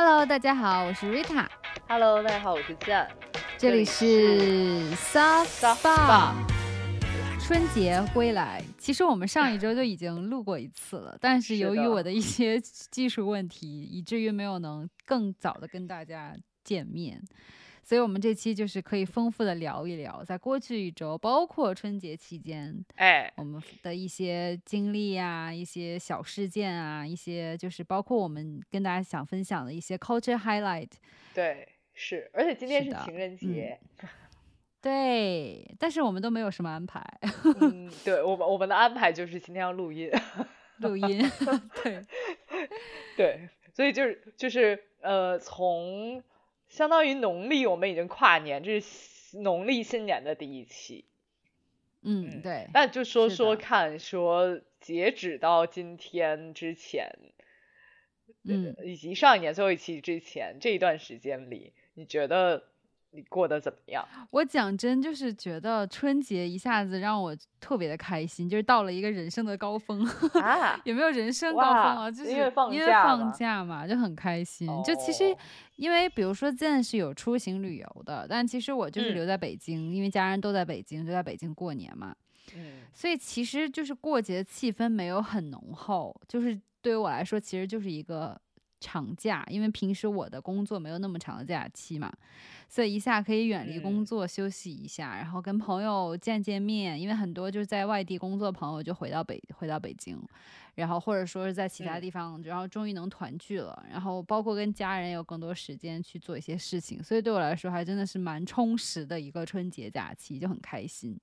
Hello，大家好，我是 Rita。Hello，大家好，我是赞。这里是 Soft Soft Spa。春节归来，其实我们上一周就已经录过一次了，但是由于我的一些技术问题，以至于没有能更早的跟大家见面。所以，我们这期就是可以丰富的聊一聊，在过去一周，包括春节期间，哎，我们的一些经历啊，一些小事件啊，一些就是包括我们跟大家想分享的一些 culture highlight。对，是，而且今天是情人节，对，但是我们都没有什么安排 嗯，对我们我们的安排就是今天要录音，录音。对，对，所以就是就是呃，从相当于农历我们已经跨年，这是农历新年的第一期，嗯，对，那就说说看，说截止到今天之前，嗯，以及上一年最后一期之前这一段时间里，你觉得你过得怎么样？我讲真就是觉得春节一下子让我特别的开心，就是到了一个人生的高峰。啊，有没有人生高峰啊？就是因为放假嘛，就很开心。就其实哦因为比如说 Zen 是有出行旅游的，但其实我就是嗯留在北京，因为家人都在北京，就在北京过年嘛。嗯所以其实就是过节气氛没有很浓厚，就是对于我来说，其实就是一个长假，因为平时我的工作没有那么长的假期嘛，所以一下可以远离工嗯作休息一下，然后跟朋友见见面，因为很多就是在外地工作朋友就回到北回到北京。然后或者说是在其他嗯地方，然后终于能团聚了，然后包括跟家人有更多时间去做一些事情，所以对我来说还真的是蛮充实的一个春节假期，就很开心。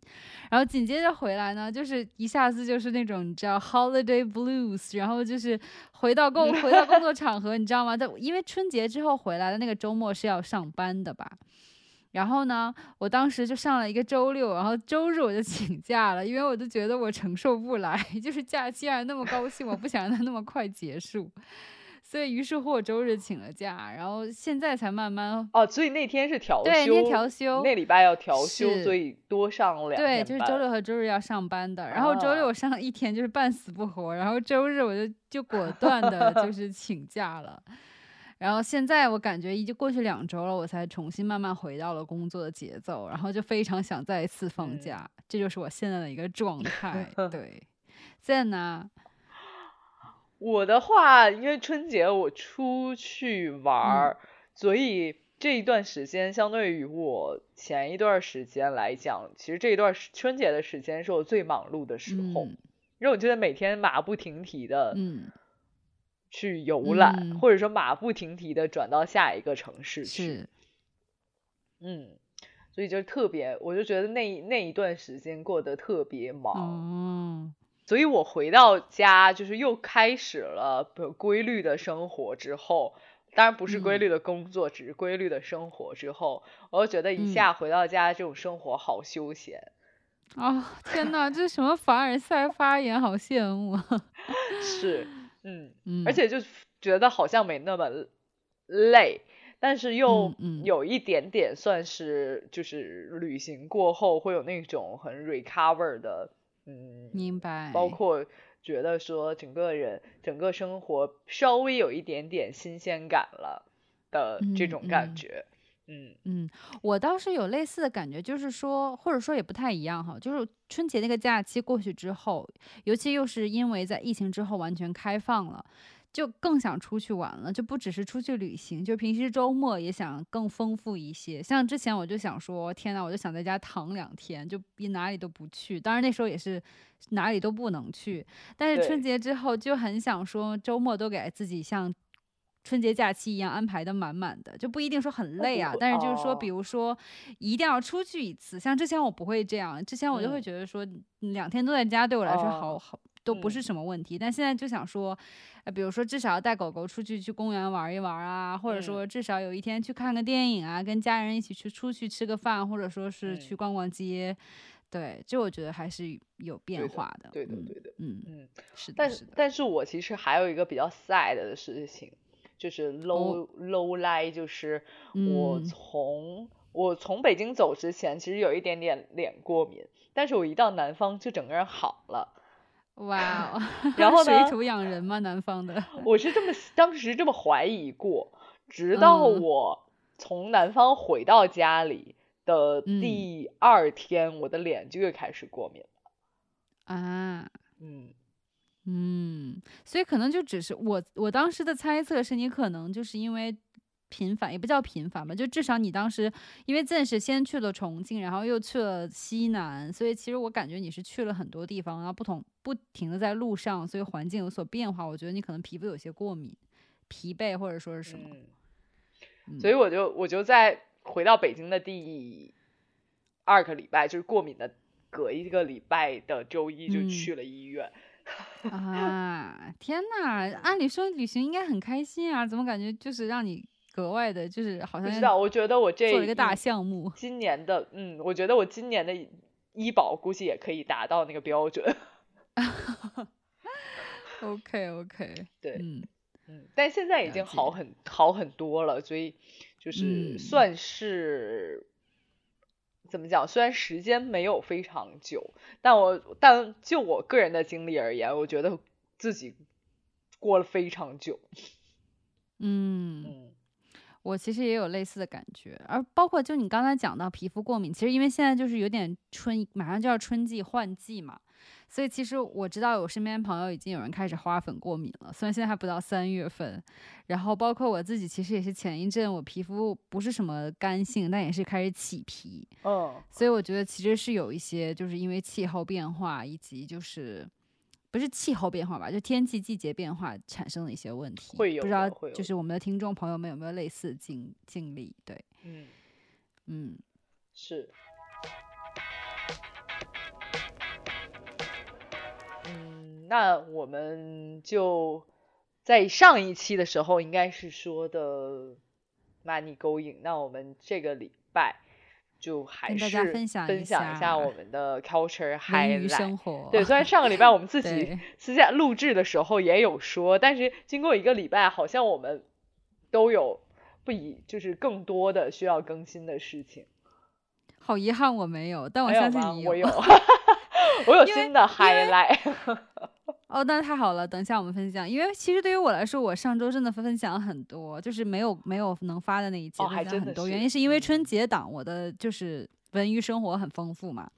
然后紧接着回来呢，就是一下子就是那种你知道 holiday blues，然后就是回到工回到工作场合，你知道吗？在因为春节之后回来的那个周末是要上班的吧。然后呢，我当时就上了一个周六，然后周日我就请假了，因为我就觉得我承受不来，就是假期还那么高兴，我不想让它那么快结束，所以于是乎我周日请了假，然后现在才慢慢哦，所以那天是调休，对那天调休那礼拜要调休，所以多上两对，就是周六和周日要上班的，然后周六啊我上了一天就是半死不活，然后周日我就就果断的 就是请假了。然后现在我感觉已经过去两周了，我才重新慢慢回到了工作的节奏，然后就非常想再一次放嗯。假，这就是我现在的一个状态。对，现在呢，我的话，因为春节我出去玩嗯儿，所以这一段时间相对于我前一段时间来讲，其实这一段时春节的时间是我最忙碌的时候，嗯。因为我觉得每天马不停蹄的嗯，去游览，嗯。或者说马不停蹄的转到下一个城市去，嗯，所以就特别，我就觉得那那一段时间过得特别忙，嗯，所以我回到家就是又开始了不规律的生活之后，当然不是规嗯。律的工作，只是规律的生活之后，我就觉得一嗯。下回到家这种生活好休闲，啊、天呐，这什么凡尔赛发言，好羡慕啊！是，嗯，嗯，而且就觉得好像没那么累。但是又有一点点算是就是旅行过后会有那种很 recover 的，嗯，明白，包括觉得说整个人整个生活稍微有一点点新鲜感了的这嗯种感嗯觉，嗯嗯，我倒是有类似的感觉，就是说，或者说也不太一样哈，就是春节那个假期过去之后，尤其又是因为在疫情之后完全开放了，就更想出去玩了，就不只是出去旅行，就平时周末也想更丰富一些。像之前我就想说，天呐，我就想在家躺两天，就比哪里都不去。当然那时候也是哪里都不能去，但是春节之后就很想说，周末都给自己像春节假期一样安排的满满的，就不一定说很累啊，但是就是说，哦比如说一定要出去一次。像之前我不会这样，之前我就会嗯觉得说，嗯两天都在家对我来说好哦好都不是嗯什么问题。但现在就想说，呃，比如说至少要带狗狗出去去公园玩一玩啊，或者嗯说至少有一天去看个电影啊，跟家人一起去出去吃个饭，或者说是嗯去逛逛街。对，这我觉得还是有变化的。对的嗯对的，嗯，嗯，是的，但是的。但是我其实还有一个比较 sad 的事情，就是 low、low lie，就是我从、我从北京走之前，其实有一点点脸过敏，但是我一到南方就整个人好了。哇哦，然后呢水土养人吗？南方的，我是这么当时这么怀疑过，直到嗯我从南方回到家里的嗯第二天，我的脸就又开始过敏了。啊。嗯，嗯，所以可能就只是我我当时的猜测是你可能就是因为频繁，也不叫频繁吧，就至少你当时因为暂时先去了重庆，然后又去了西南，所以其实我感觉你是去了很多地方，然后不同不停的在路上，所以环境有所变化，我觉得你可能皮肤有些过敏、疲惫或者说是什么。所以我就我就在回到北京的第二个礼拜，就是过敏的隔一个礼拜的周一就嗯去了医院。啊，天哪！按理说旅行应该很开心啊，怎么感觉就是让你格外的，就是好像不知道，我觉得我这做了一个大项目。今年的，嗯，我觉得我今年的医保估计也可以达到那个标准。OK OK，对，嗯嗯，但现在已经好很好很多了，所以就是嗯算是、怎么讲？虽然时间没有非常久，但我但就我个人的经历而言，我觉得自己过了非常久。嗯，嗯我其实也有类似的感觉，而包括就你刚才讲到皮肤过敏，其实因为现在就是有点春，马上就要春季换季嘛，所以其实我知道我身边朋友已经有人开始花粉过敏了，虽然现在还不到三月份，然后包括我自己，其实也是前一阵我皮肤不是什么干性，但也是开始起皮，嗯所以我觉得其实是有一些，就是因为气候变化以及就是不是气候变化吧，就天气季节变化产生的一些问题。会有不知道就是我们的听众朋友们有没有类似的经经历？对，嗯，嗯，是。那我们就在上一期的时候应该是说的 money going，那我们这个礼拜就还是分享一下下我们的 culture highlight。生活。对，虽然上个礼拜我们自 己私下录制的时候也有说，但是经过一个礼拜，好像我们都有不以就是更多的需要更新的事情。好遗憾我没有，但我没有吗？相信你我有 我有新的 highlight。哦，那太好了，等一下我们分享。因为其实对于我来说，我上周真的分享很多，就是没有没有能发的那一期分享很多，原因是因为嗯春节档我的就是文娱生活很丰富嘛。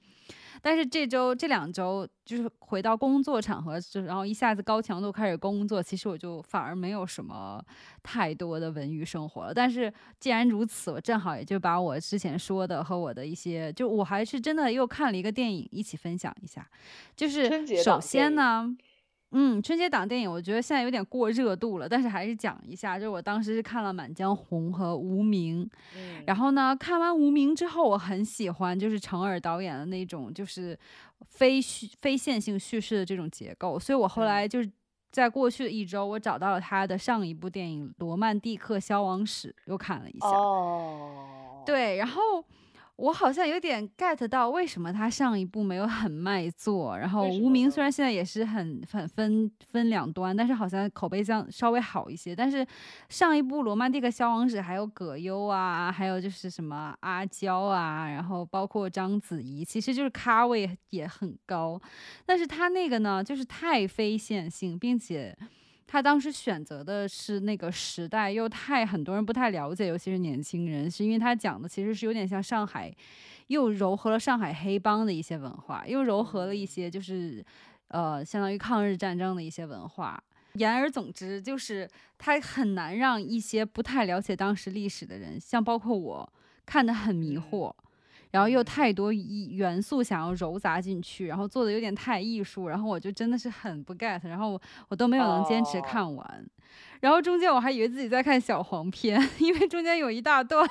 但是这周这两周就是回到工作场合，就然后一下子高强度开始工作，其实我就反而没有什么太多的文娱生活了。但是既然如此，我正好也就把我之前说的和我的一些，就我还是真的又看了一个电影，一起分享一下。就是首先呢，嗯，春节档电影我觉得现在有点过热度了，但是还是讲一下，就是我当时是看了《满江红》和《无名》，嗯，然后呢，看完《无名》之后，我很喜欢就是程耳导演的那种就是非叙非线性叙事的这种结构，所以我后来嗯。就是在过去的一周，我找到了他的上一部电影《罗曼蒂克消亡史》，又看了一下。哦，，对，然后我好像有点 get 到为什么他上一部没有很卖座，然后无名虽然现在也是很很分分两端，但是好像口碑上稍微好一些。但是上一部《罗曼蒂克消亡史》还有葛优啊，还有就是什么阿娇啊，然后包括章子怡，其实就是咖位也很高，但是他那个呢，就是太非线性，并且。他当时选择的是那个时代，又太很多人不太了解，尤其是年轻人，是因为他讲的其实是有点像上海，又糅合了上海黑帮的一些文化，又糅合了一些就是呃相当于抗日战争的一些文化。言而总之，就是他很难让一些不太了解当时历史的人，像包括我看得很迷嗯惑。然后又嗯太多一元素想要糅杂进去，然后做的有点太艺术，然后我就真的是很不 get，然后我我都没有能坚持哦看完。然后中间我还以为自己在看小黄片，因为中间有一大段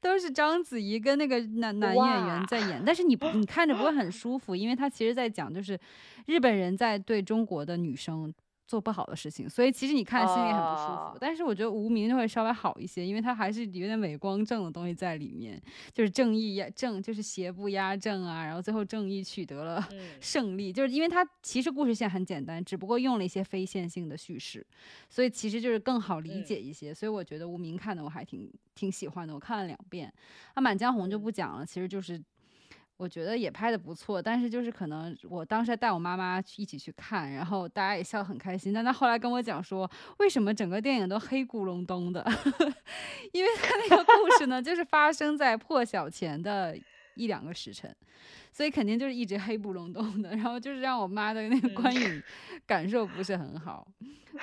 都是章子怡跟那个男男演员在演，但是你不 你看着不会很舒服，因为他其实在讲就是日本人在对中国的女生。做不好的事情，所以其实你看心里很不舒服。啊但是我觉得无名就会稍微好一些，因为它还是有点伪光正的东西在里面，就是正义压正，就是邪不压正啊，然后最后正义取得了嗯 胜利，就是因为它其实故事线很简单，只不过用了一些非线性的叙事，所以其实就是更好理嗯解一些。所以我觉得无名看的我还挺挺喜欢的，我看了两遍。那《满江红》就不讲了，其实就是。我觉得也拍的不错，但是就是可能我当时带我妈妈去一起去看，然后大家也笑得很开心。但她后来跟我讲说，为什么整个电影都黑咕隆咚的？因为他那个故事呢，就是发生在破晓前的一两个时辰，所以肯定就是一直黑不隆咚的。然后就是让我妈的那个观影 感受不是很好。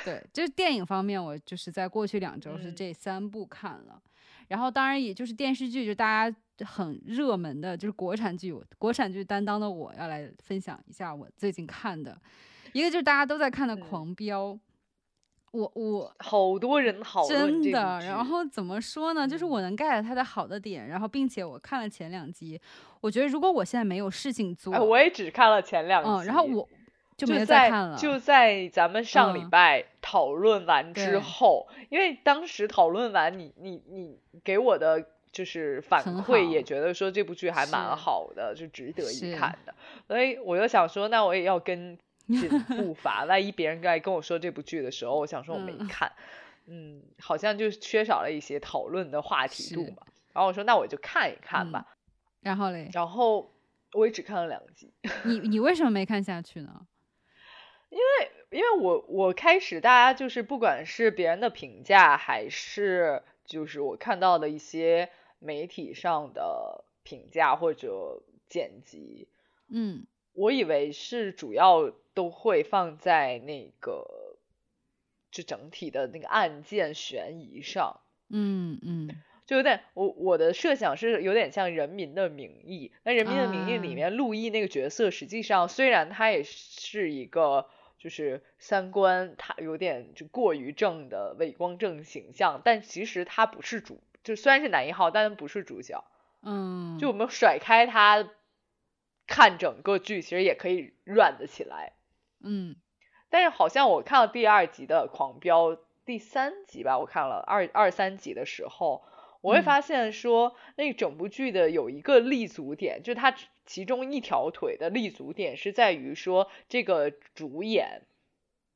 对，就是电影方面，我就是在过去两周是这三部看了。然后当然也就是电视剧，就大家。很热门的，就是国产剧，国产剧担当的我要来分享一下我最近看的，一个就是大家都在看的《狂飙》，我我好多人好真的，然后怎么说呢？就是我能 get 它的好的点，然后并且我看了前两集，我觉得如果我现在没有事情做，我也只看了前两集，嗯，然后我就没再看了，就在咱们上礼拜讨论完之后，因为当时讨论完，你你你给我的。就是反馈也觉得说这部剧还蛮好的，就值得一看的，所以我就想说，那我也要跟 紧步伐。万一别人在跟我说这部剧的时候，我想说我没看，嗯，好像就缺少了一些讨论的话题度嘛。然后我说那我就看一看吧。然后嘞？然后我也只看了两集。你你为什么没看下去呢？因为因为我我开始大家就是不管是别人的评价还是就是我看到的一些。媒体上的评价或者剪辑，嗯，我以为是主要都会放在那个就整体的那个案件悬疑上，嗯嗯，就有点我我的设想是有点像《人民的名义》，那《人民的名义》里面陆毅那个角色，实际上虽然他也是一个就是三观他有点就过于正的伪光正形象，但其实他不是主。就虽然是男一号，但不是主角。嗯，就我们甩开他看整个剧，其实也可以软得起来。嗯，但是好像我看了第二集的《狂飙》第三集吧，我看了二二三集的时候，我会发现说，那整部剧的有一个立足点，就是它其中一条腿的立足点是在于说，这个主演，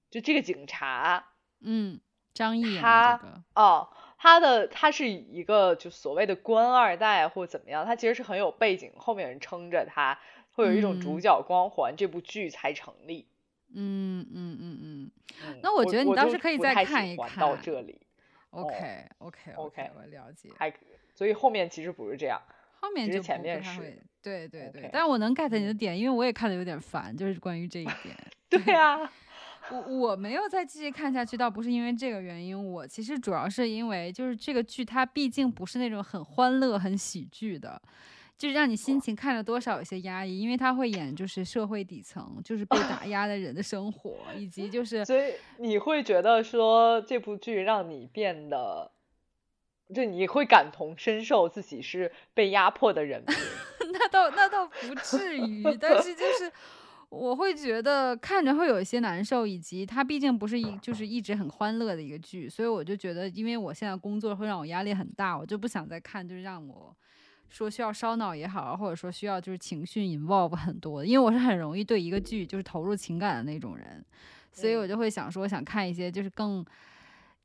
就这个警察，嗯，张译他哦。他的他是一个就所谓的官二代或怎么样，他其实是很有背景，后面人撑着他，会有一种主角光环，这部剧才成立。嗯嗯嗯嗯。那我觉得你当时可以再看一看。到这里。OK OK OK，我了解。还所以后面其实不是这样，后面就前面是。对对对，但是我能 get 你的点，因为我也看的有点烦，就是关于这一点。对啊。我我没有再继续看下去，倒不是因为这个原因，我其实主要是因为就是这个剧它毕竟不是那种很欢乐、很喜剧的，就是让你心情看了多少有些压抑，因为他会演就是社会底层，就是被 打压的人的生活，以及就是所以你会觉得说这部剧让你变得，就你会感同身受自己是被压迫的人，那倒那倒不至于，但是就是。我会觉得看着会有一些难受，以及它毕竟不是一就是一直很欢乐的一个剧，所以我就觉得，因为我现在工作会让我压力很大，我就不想再看，就是让我说需要烧脑也好，或者说需要就是情绪 involve 很多，因为我是很容易对一个剧就是投入情感的那种人，所以我就会想说想看一些就是更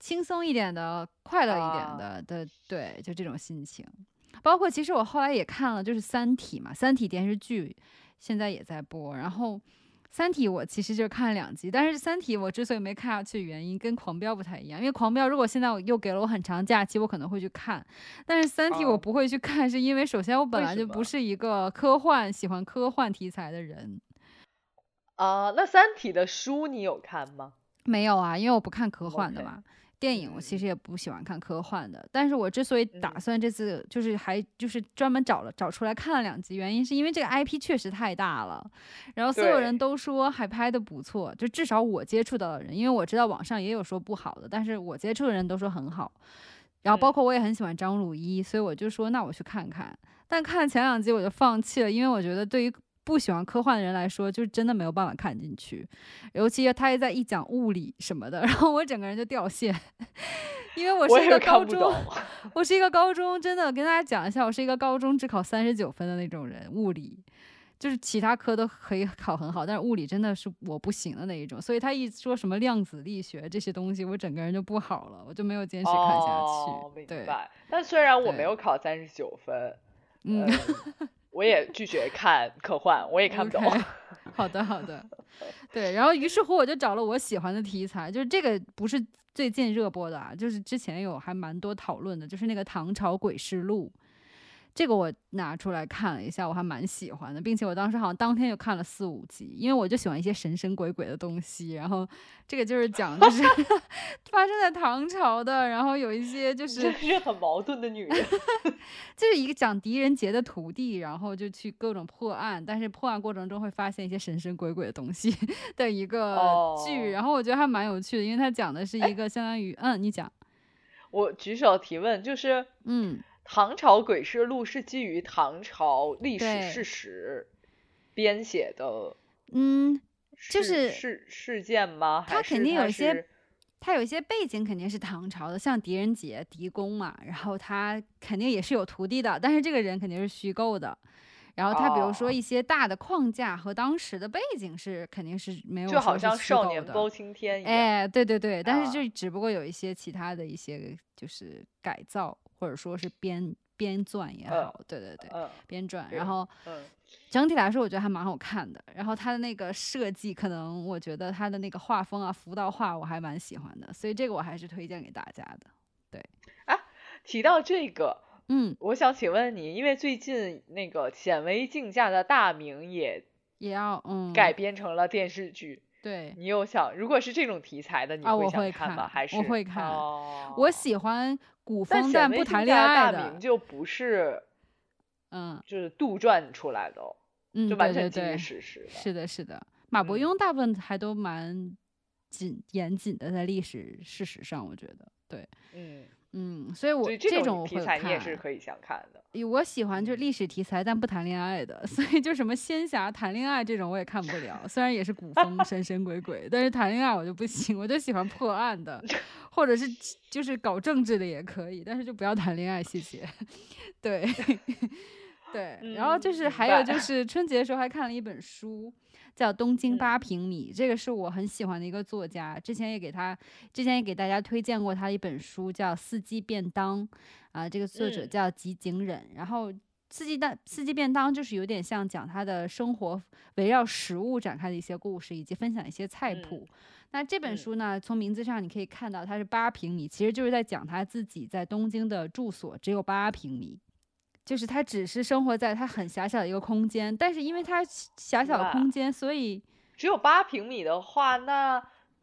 轻松一点的、快乐一点的的，对，就这种心情。包括其实我后来也看了就是《三体》嘛，《三体》电视剧。现在也在播，然后《三体》我其实就看了两集，但是《三体》我之所以没看下去，原因跟《狂飙》不太一样，因为《狂飙》如果现在我又给了我很长假期，我可能会去看，但是《三体》我不会去看，是因为首先我本来就不是一个科幻喜欢科幻题材的人。啊，那《三体》的书你有看吗？没有啊，因为我不看科幻的嘛。电影我其实也不喜欢看科幻的，但是我之所以打算这次就是还就是专门找了找出来看了两集，原因是因为这个 IP 确实太大了，然后所有人都说还拍的不错，就至少我接触到的人，因为我知道网上也有说不好的，但是我接触的人都说很好，然后包括我也很喜欢张鲁一，所以我就说那我去看看，但看了前两集我就放弃了，因为我觉得对于。不喜欢科幻的人来说，就是真的没有办法看进去，尤其他还在一讲物理什么的，然后我整个人就掉线，因为我是一个高中，我是一个高中，真的跟大家讲一下，我是一个高中只考三十九分的那种人，物理就是其他科都可以考很好，但是物理真的是我不行的那一种，所以他一说什么量子力学这些东西，我整个人就不好了，我就没有坚持看下去。对，但虽然我没有考三十九分，嗯。我也拒绝看科幻，我也看不懂。好的，好的。对，然后于是乎我就找了我喜欢的题材，就是这个不是最近热播的啊，就是之前有还蛮多讨论的，就是那个《唐朝诡事录》。这个我拿出来看了一下，我还蛮喜欢的，并且我当时好像当天就看了四五集，因为我就喜欢一些神神鬼鬼的东西。然后这个就是讲就是 发生在唐朝的，然后有一些就是是很矛盾的女人，就是一个讲狄仁杰的徒弟，然后就去各种破案，但是破案过程中会发现一些神神鬼鬼的东西 的一个剧。然后我觉得还蛮有趣的，因为它讲的是一个相当于嗯，你讲，我举手提问，就是嗯。唐朝诡事录是基于唐朝历史事实编写的，嗯，就是事事件吗？它肯定有一些，它有一些背景肯定是唐朝的，像狄仁杰、狄公嘛，然后他肯定也是有徒弟的，但是这个人肯定是虚构的。然后他比如说一些大的框架和当时的背景是肯定是没有，就好像少年包青天一样。哎，对对对，但是就只不过有一些其他的一些就是改造。或者说是编编撰也好，对对对，编撰。然后整体来说，我觉得还蛮好看的。然后它的那个设计，可能我觉得它的那个画风啊，浮道画，我还蛮喜欢的。所以这个我还是推荐给大家的。对，啊，提到这个，嗯，我想请问你，因为最近那个显微镜下的大明也也要嗯改编成了电视剧。对你有想，如果是这种题材的，你会想看吗？还是我会看？哦，我喜欢古风但不谈恋爱的。大明就不是，嗯，就是杜撰出来的，嗯，就完全基于事实。是的，是的。马伯庸大部分还都蛮紧严谨的，在历史事实上，我觉得对，嗯。嗯，所以我这种题材你也是可以想看的。我喜欢就是历史题材但不谈恋爱的，所以就什么仙侠谈恋爱这种我也看不了。虽然也是古风 神神鬼鬼，但是谈恋爱我就不行，我就喜欢破案的，或者是就是搞政治的也可以，但是就不要谈恋爱，谢谢。对 对，然后就是还有就是春节的时候还看了一本书。叫东京八平米，这个是我很喜欢的一个作家，之前也给他，之前也给大家推荐过他的一本书，叫《四季便当》，啊，这个作者叫吉井忍。然后四季当四季便当就是有点像讲他的生活围绕食物展开的一些故事，以及分享一些菜谱。那这本书呢，从名字上你可以看到它是八平米，其实就是在讲他自己在东京的住所只有八平米。就是他只是生活在他很狭小的一个空间，但是因为他狭小的空间，所以只有八平米的话，那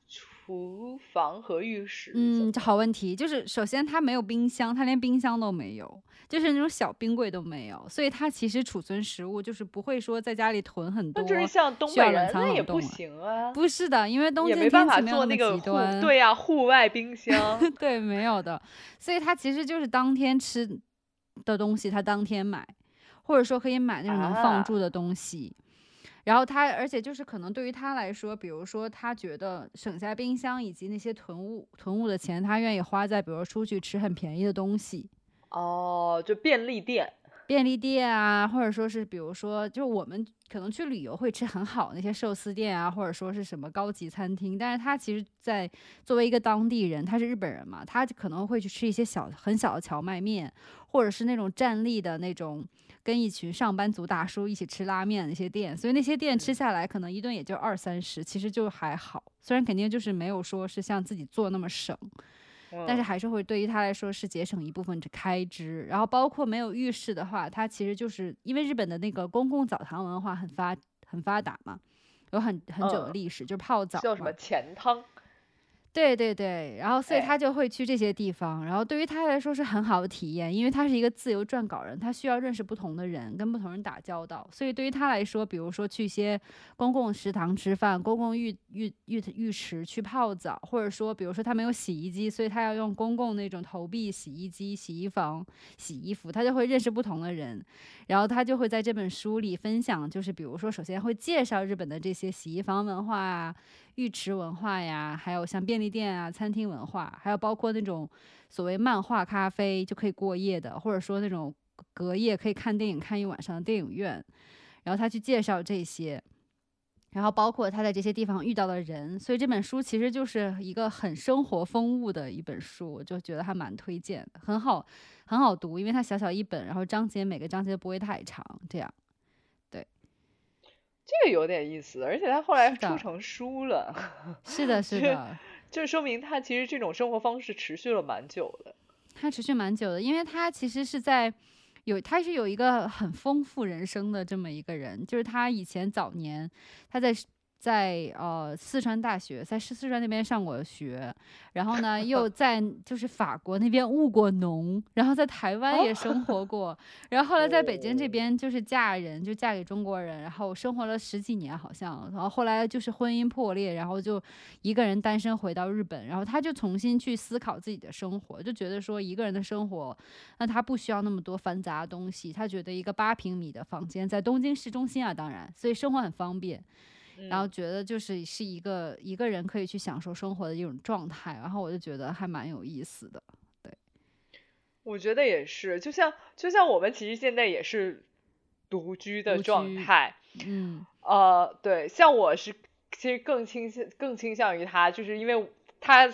厨房和浴室，嗯，好问题。就是首先他没有冰箱，他连冰箱都没有，就是那种小冰柜都没有，所以他其实储存食物就是不会说在家里囤很多，就是像东北人那也不行啊。不是的，因为冬天天气没有那个极端，对呀，户外冰箱，对，没有的，所以他其实就是当天吃。的东西他当天买，或者说可以买那种能放住的东西，然后他而且就是可能对于他来说，比如说他觉得省下冰箱以及那些囤物囤物的钱，他愿意花在比如出去吃很便宜的东西。哦，就便利店。便利店啊，或者说是，比如说，就是我们可能去旅游会吃很好那些寿司店啊，或者说是什么高级餐厅。但是他其实，在作为一个当地人，他是日本人嘛，他可能会去吃一些小很小的荞麦面，或者是那种站立的那种，跟一群上班族大叔一起吃拉面的那些店。所以那些店吃下来，可能一顿也就二三十，其实就还好。虽然肯定就是没有说是像自己做那么省。但是还是会对于他来说是节省一部分的开支，然后包括没有浴室的话，它其实就是因为日本的那个公共澡堂文化很发很发达嘛，有很很久的历史，就是泡澡叫什么钱汤。对对对，然后所以他就会去这些地方，然后对于他来说是很好的体验，因为他是一个自由撰稿人，他需要认识不同的人，跟不同人打交道，所以对于他来说，比如说去一些公共食堂吃饭、公共浴浴浴浴池去泡澡，或者说比如说他没有洗衣机，所以他要用公共那种投币洗衣机、洗衣房洗衣服，他就会认识不同的人，然后他就会在这本书里分享，就是比如说首先会介绍日本的这些洗衣房文化啊。浴池文化呀，还有像便利店啊、餐厅文化，还有包括那种所谓漫画咖啡就可以过夜的，或者说那种隔夜可以看电影看一晚上的电影院，然后他去介绍这些，然后包括他在这些地方遇到的人，所以这本书其实就是一个很生活风物的一本书，我就觉得还蛮推荐，很好很好读，因为它小小一本，然后章节每个章节不会太长，这样。这个有点意思，而且他后来出成书了，是的，是的，就说明他其实这种生活方式持续了蛮久的。他持续蛮久的，因为他其实是在有他是有一个很丰富人生的这么一个人，就是他以前早年他在在呃四川大学，在四四川那边上过学，然后呢又 在就是法国那边务过农，然后在台湾也生活过，然后后来在北京这哦。边就是嫁人，就嫁给中国人，然后生活了十几年好像，然后后来就是婚姻破裂，然后就一个人单身回到日本，然后他就重新去思考自己的生活，就觉得说一个人的生活，那他不需要那么多繁杂的东西，他觉得一个八平米的房间在东京市中心啊，当然，所以生活很方便，然后嗯。觉得就是是一个一个人可以去享受生活的一种状态，然后我就觉得还蛮有意思的。对。我觉得也是，就像就像我们其实现在也是独居的状态，嗯。呃，对，像我是其实更倾向更倾向于他，就是因为他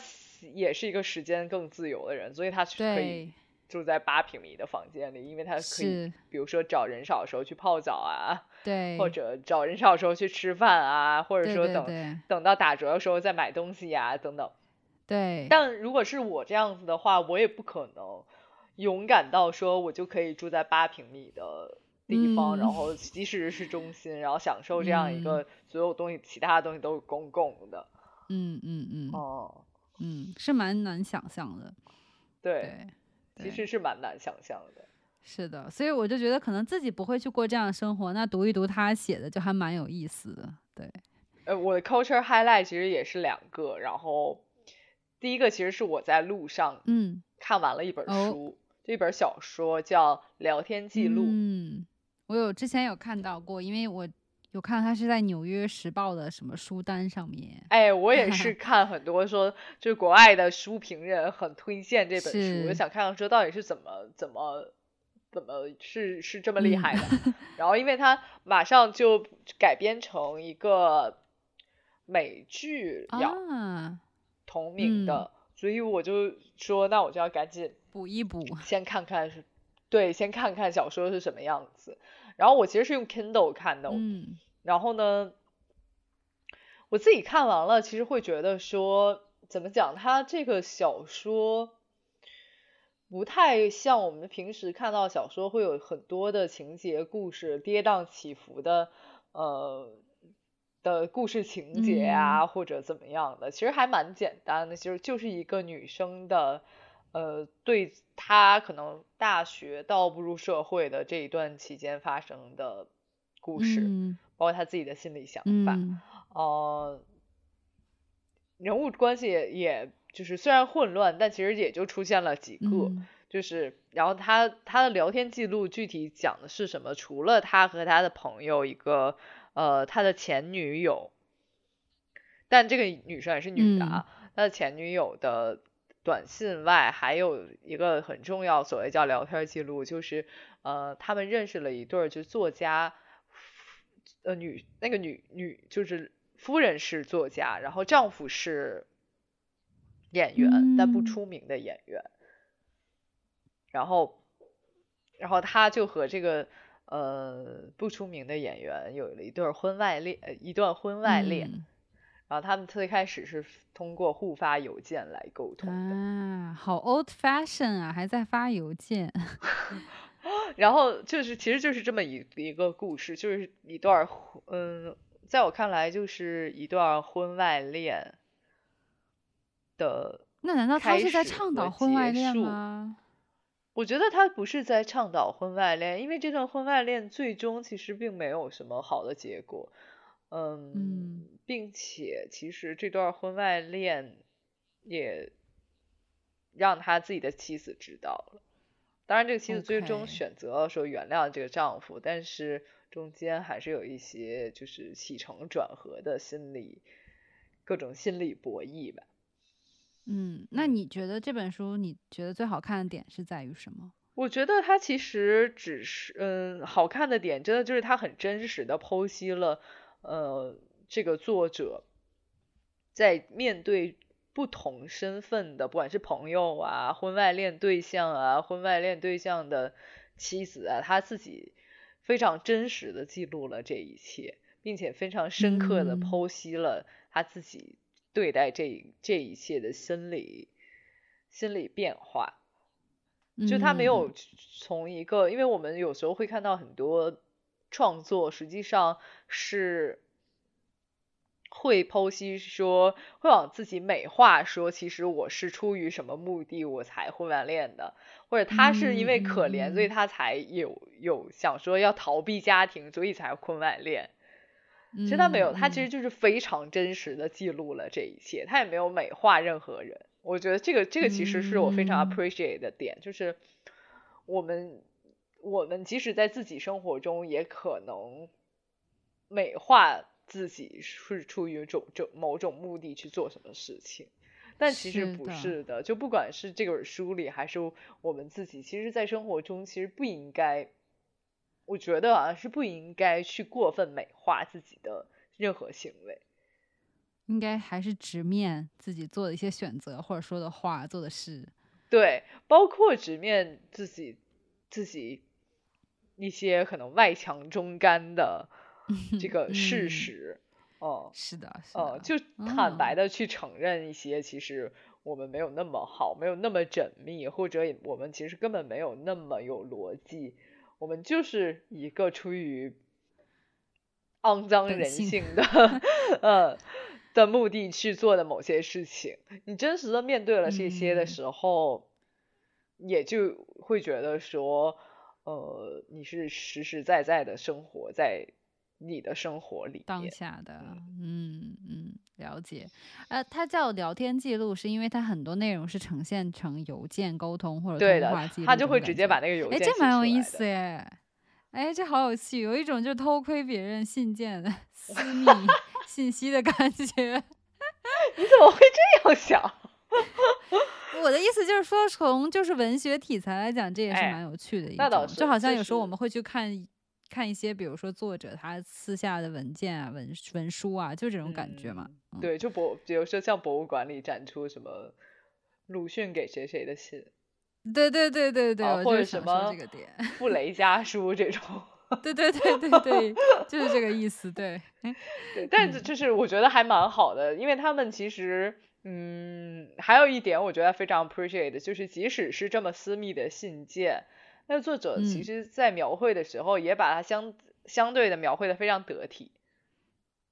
也是一个时间更自由的人，所以他是可以对，住在八平米的房间里，因为他可以，比如说找人少的时候去泡澡啊，对，或者找人少的时候去吃饭啊，或者说等等到打折的时候再买东西呀、等等。对，但如果是我这样子的话，我也不可能勇敢到说我就可以住在八平米的地方，然嗯。后即使是中心，然后享受这样一嗯个。所有东西，其他的东西都是公共的。嗯嗯嗯。哦，嗯，是蛮难想象的，对，对，其实是蛮难想象的。是的，所以我就觉得可能自己不会去过这样的生活，那读一读他写的就还蛮有意思的。对，呃，我的 culture highlight 其实也是两个，然后第一个其实是我在路上嗯，看完了一本哦书，这本小说叫《聊天记录》。嗯，我有之前有看到过，因为我有看到他是在《纽约时报》的什么书单上面。哎，我也 是看很多说，就是国外的书评人很推荐这本书，我是想看看说到底是怎么怎么怎么是是这么厉嗯害的。然后因为他马上就改编成一个美剧要啊，同名嗯的，所以我就说那我就要赶紧补一补。先看看是，对，先看看小说是什么样子。然后我其实是用 Kindle 看的，嗯然后呢，我自己看完了，其实会觉得说，怎么讲，它这个小说不太像我们平时看到小说会有很多的情节、故事跌宕起伏的，呃的故事情节啊，或者怎么样的，其实还蛮简单的，其实就是一个女生的。呃，对他可能大学到步入社会的这一段期间发生的故事，嗯。包括他自己的心理想法，嗯。呃，人物关系也也就是虽然混乱，但其实也就出现了几个，嗯。就是然后他他的聊天记录具体讲的是什么？除了他和他的朋友一个呃他的前女友，但这个女生也是女的啊，他的前女友的短信外，还有一个很重要，所谓叫聊天记录，就是呃他们认识了一对儿，就作家。呃，女那个女女就是夫人是作家，然后丈夫是演员，但不嗯出名的演员。然后，然后他就和这个呃不出名的演员有了一对婚外恋，呃一段婚外恋。嗯然后他们最开始是通过互发邮件来沟通的。啊，好 old fashion 啊，还在发邮件。然后就是，其实就是这么一一个故事，就是一段儿，嗯，在我看来就是一段婚外恋的。那难道他是在倡导婚外恋吗？我觉得他不是在倡导婚外恋，因为这段婚外恋最终其实并没有什么好的结果，嗯，嗯并且其实这段婚外恋也让他自己的妻子知道了。当然，这个妻子最终选择了说原谅这个丈夫，但是中间还是有一些就是起承转合的心理，各种心理博弈吧。嗯，那嗯你觉得这本书你觉得最好看的点是在于什么？我觉得它其实只是，嗯，好看的点真的就是它很真实的剖析了，呃，这个作者在面对不同身份的，不管是朋友啊、婚外恋对象啊、婚外恋对象的妻子啊，他自己非常真实的记录了这一切，并且非常深刻的嗯剖析了他自己对待这这一切的心理心理变化。就他没有嗯从一个，因为我们有时候会看到很多创作，实际上是会剖析说，会往自己美化说，其实我是出于什么目的我才婚外恋的，或者他是因为嗯可怜，所以嗯他才有有想说要逃避家庭，所以才婚外恋。其实他没有，他其嗯实就是非常真实的记录了这一切，他也没有美化任何人。我觉得这个这个其实是我非常嗯 appreciate 的点，就是我们我们即使在自己生活中，也可能美化自己是出于种种某种目的去做什么事情，但其实不是的。就不管是这本书里，还是我们自己，其实，在生活中其实不应该，我觉得啊是不应该去过分美化自己的任何行为。应该还是直面自己做的一些选择，或者说的话、做的事。对，包括直面自己自己一些可能外强中干的 这个事嗯。实，哦、是的，是呃，的，就坦白嗯的去承认一些，其实我们没有那么好，没有那么缜密，或者我们其实根本没有那么有逻辑，我们就是一个出于肮脏人本性性。的，呃的目的去做的某些事情。你真实的面对了这些的嗯。时候，也就会觉得说，呃，你是实实在在的生活在你的生活里当。下的，嗯嗯，了解。呃，它叫聊天记录，是因为它很多内容是呈现成邮件沟通或者对的通话记录，他就会直接把。那个邮哎，件哎这蛮有意思耶！哎，这好有趣，有一种就偷窥别人信件的 私密 信息的感觉。你怎么会这样想？我的意思就是说，从就是文学题材来讲，这也是哎蛮有趣的一种。那倒是就好像有时候我们会去看看一些，比如说作者他私下的文件啊、文文书啊，就这种感觉嘛。嗯对，就博，比如说像博物馆里展出什么鲁迅给谁谁的信，对对对对对，啊或者什么这个点。傅雷家书这种。对对对对对，就是这个意思。对，对，但嗯是就是我觉得还蛮好的，因为他们其实，嗯，还有一点我觉得非常 appreciate，就是即使是这么私密的信件，那作者其嗯实在描绘的时候也把它相相对的描绘的非常得体。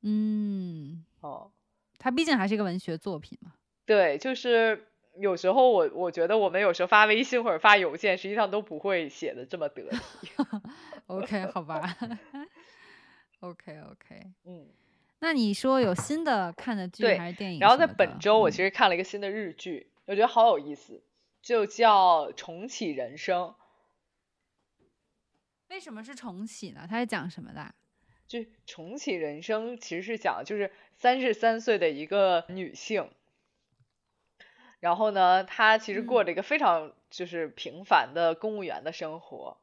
嗯，哦，它毕竟还是一个文学作品嘛。对，就是有时候我我觉得我们有时候发微信或者发邮件，实际上都不会写的这么得体。OK，好吧。OK OK，嗯，那你说有新的看的剧还是电影？然后在本周我其实实看了一个新的日剧，我觉得好有意思，就叫《重启人生》。为什么是重启呢？它是讲什么的啊？就重启人生其实是讲就是三十三岁的一个女性，然后呢，她其实过嗯着一个非常就是平凡的公务员的生活，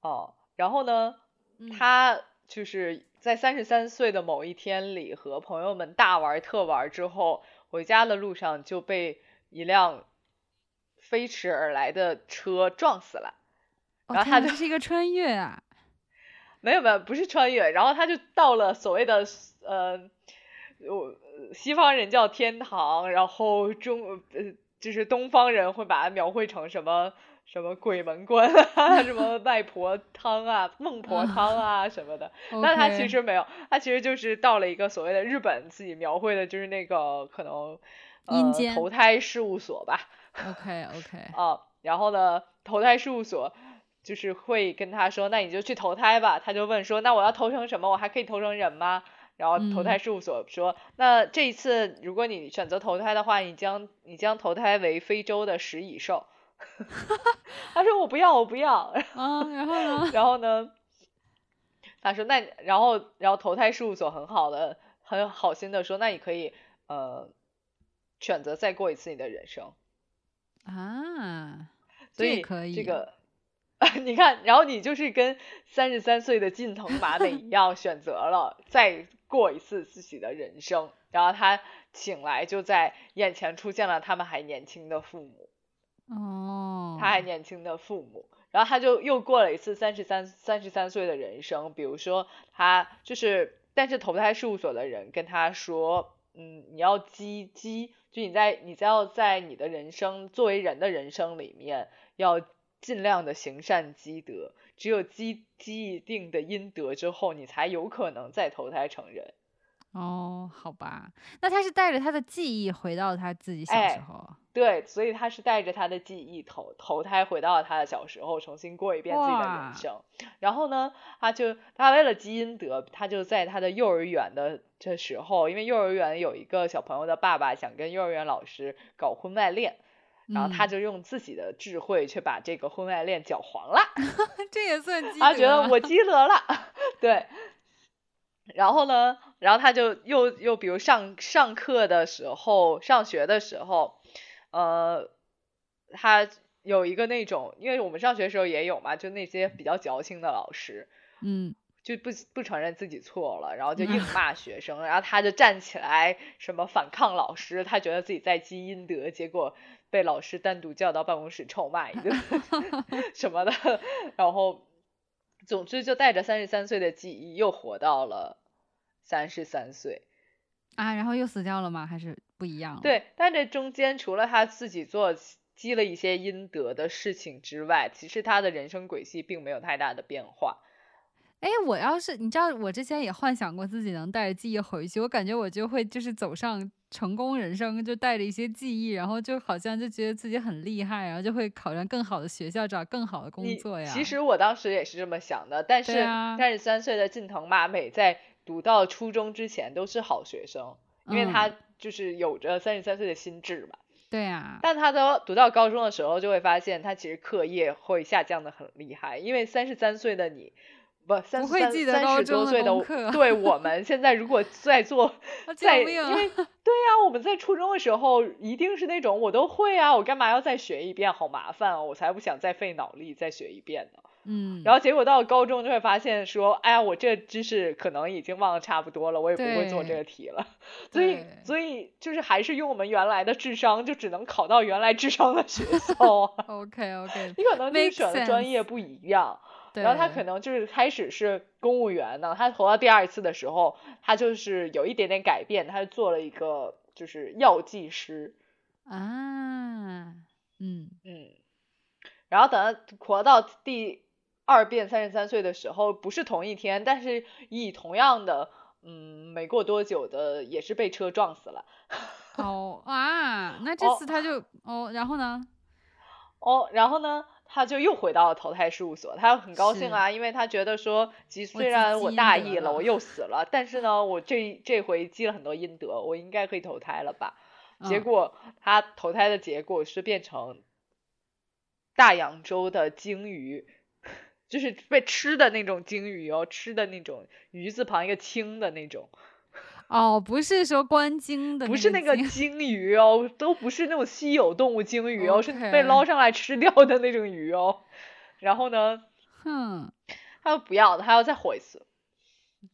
哦，然后呢，嗯她就是在三十三岁的某一天里和朋友们大玩特玩之后，回家的路上就被一辆飞驰而来的车撞死了。哦然后他就是一个穿越啊！没有没有，不是穿越，然后他就到了所谓的呃，我西方人叫天堂，然后中呃就是东方人会把它描绘成什么什么鬼门关啊，什么外婆汤啊、孟婆汤啊什么的。那他其实没有，他其实就是到了一个所谓的日本自己描绘的，就是那个可能呃阴间投胎事务所吧。OK OK，啊，然后呢，投胎事务所就是会跟他说，那你就去投胎吧。他就问说，那我要投成什么？我还可以投成人吗？然后投胎嗯事务所说，那这一次如果你选择投胎的话，你将你将投胎为非洲的食蚁兽。他说我不要，我不要。啊，然后呢？然后呢，他说那然后然后投胎事务所很好的很好心的说，那你可以呃选择再过一次你的人生。啊，所以可以这个，你看，然后你就是跟三十三岁的近藤麻美一样，选择了再过一次自己的人生，然后他醒来就在眼前出现了他们还年轻的父母。哦，他还年轻的父母。然后他就又过了一次三十三三十三岁的人生，比如说他就是，但是投胎事务所的人跟他说，嗯，你要积积，就你在你要在你的人生作为人的人生里面，要尽量的行善积德，只有积积一定的阴德之后，你才有可能再投胎成人。哦，好吧，那他是带着他的记忆回到他自己小时候。对，所以他是带着他的记忆投投胎回到了他的小时候，重新过一遍自己的人生。然后呢，他就他为了积阴德，他就在他的幼儿园的这时候，因为幼儿园有一个小朋友的爸爸想跟幼儿园老师搞婚外恋，然后他就用自己的智慧去把这个婚外恋搅黄了。这也算积德？他觉得我 积德了，对。然后呢，然后他就又又比如上上课的时候，上学的时候。呃，他有一个那种，因为我们上学的时候也有嘛，就那些比较矫情的老师，嗯，就不不承认自己错了，然后就硬骂学生，然后他就站起来什么反抗老师，他觉得自己在积阴德，结果被老师单独叫到办公室臭骂一顿 什么的，然后总之就带着三十三岁的记忆又活到了三十三岁。啊，然后又死掉了吗？还是不一样？对，但这中间除了他自己做积了一些阴德的事情之外，其实他的人生轨迹并没有太大的变化。哎，我要是你知道，我之前也幻想过自己能带着记忆回去，我感觉我就会就是走上成功人生，就带着一些记忆，然后就好像就觉得自己很厉害，然后就会考上更好的学校，找更好的工作呀。其实我当时也是这么想的，但是三十三岁的近藤麻美在。读到初中之前都是好学生，因为他就是有着三十三岁的心智嘛。对啊。但他都读到高中的时候，就会发现他其实课业会下降的很厉害，因为三十三岁的你，不三三三十多岁的，对 我们现在如果在做，在因为 对呀，我们在初中的时候一定是那种我都会啊，我干嘛要再学一遍？好麻烦哦，我才不想再费脑力再学一遍呢。嗯，然后结果到了高中就会发现说，哎呀，我这知识可能已经忘得差不多了，我也不会做这个题了，所以所以就是还是用我们原来的智商，就只能考到原来智商的学校。OK OK，你可能就是选的专业不一样，然后他可能就是开始是公务员呢，他投到第二次的时候，他就是有一点点改变，他做了一个就是药剂师。啊，嗯。嗯，然后等他活到第。二变三十三岁的时候不是同一天，但是以同样的，嗯，没过多久的也是被车撞死了。哦啊，那这次他就哦，然后呢？哦，然后呢？他就又回到了投胎事务所，他很高兴啊，因为他觉得说，即虽然我大意了，我又死了，但是呢，我这这回积了很多阴德，我应该可以投胎了吧？结果他投胎的结果是变成大洋洲的鲸鱼。就是被吃的那种鲸鱼哦，吃的那种鱼字旁一个青的那种。哦，不是说观鲸的，不是那个鲸鱼哦，都不是那种稀有动物鲸鱼哦，是被捞上来吃掉的那种鱼哦。然后呢，哼，他说不要，他要再活一次。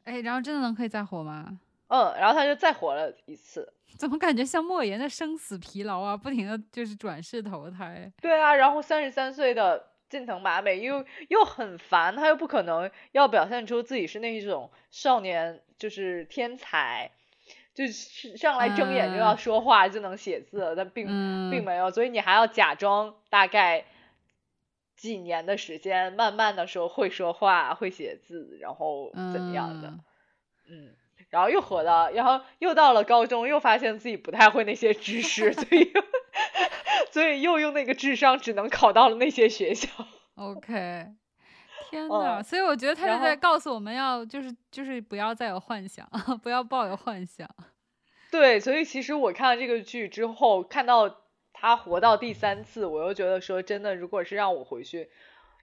哎，然后真的能可以再活吗？嗯，然后他就再活了一次。怎么感觉像莫言的生死疲劳啊？不停的就是转世投胎。对啊，然后三十三岁的。近藤麻美又又很烦，他又不可能要表现出自己是那一种少年，就是天才，就是上来睁眼就要说话就能写字，但并并没有，所以你还要假装大概几年的时间，慢慢的说会说话，会写字，然后怎么样的，嗯，然后又活到，然后又到了高中，又发现自己不太会那些知识，所以。所以又用那个智商，只能考到了那些学校。OK，天呐！所以我觉得他是在告诉我们要，就是就是不要再有幻想，不要抱有幻想。对，所以其实我看了这个剧之后，看到他活到第三次，我又觉得说，真的，如果是让我回去，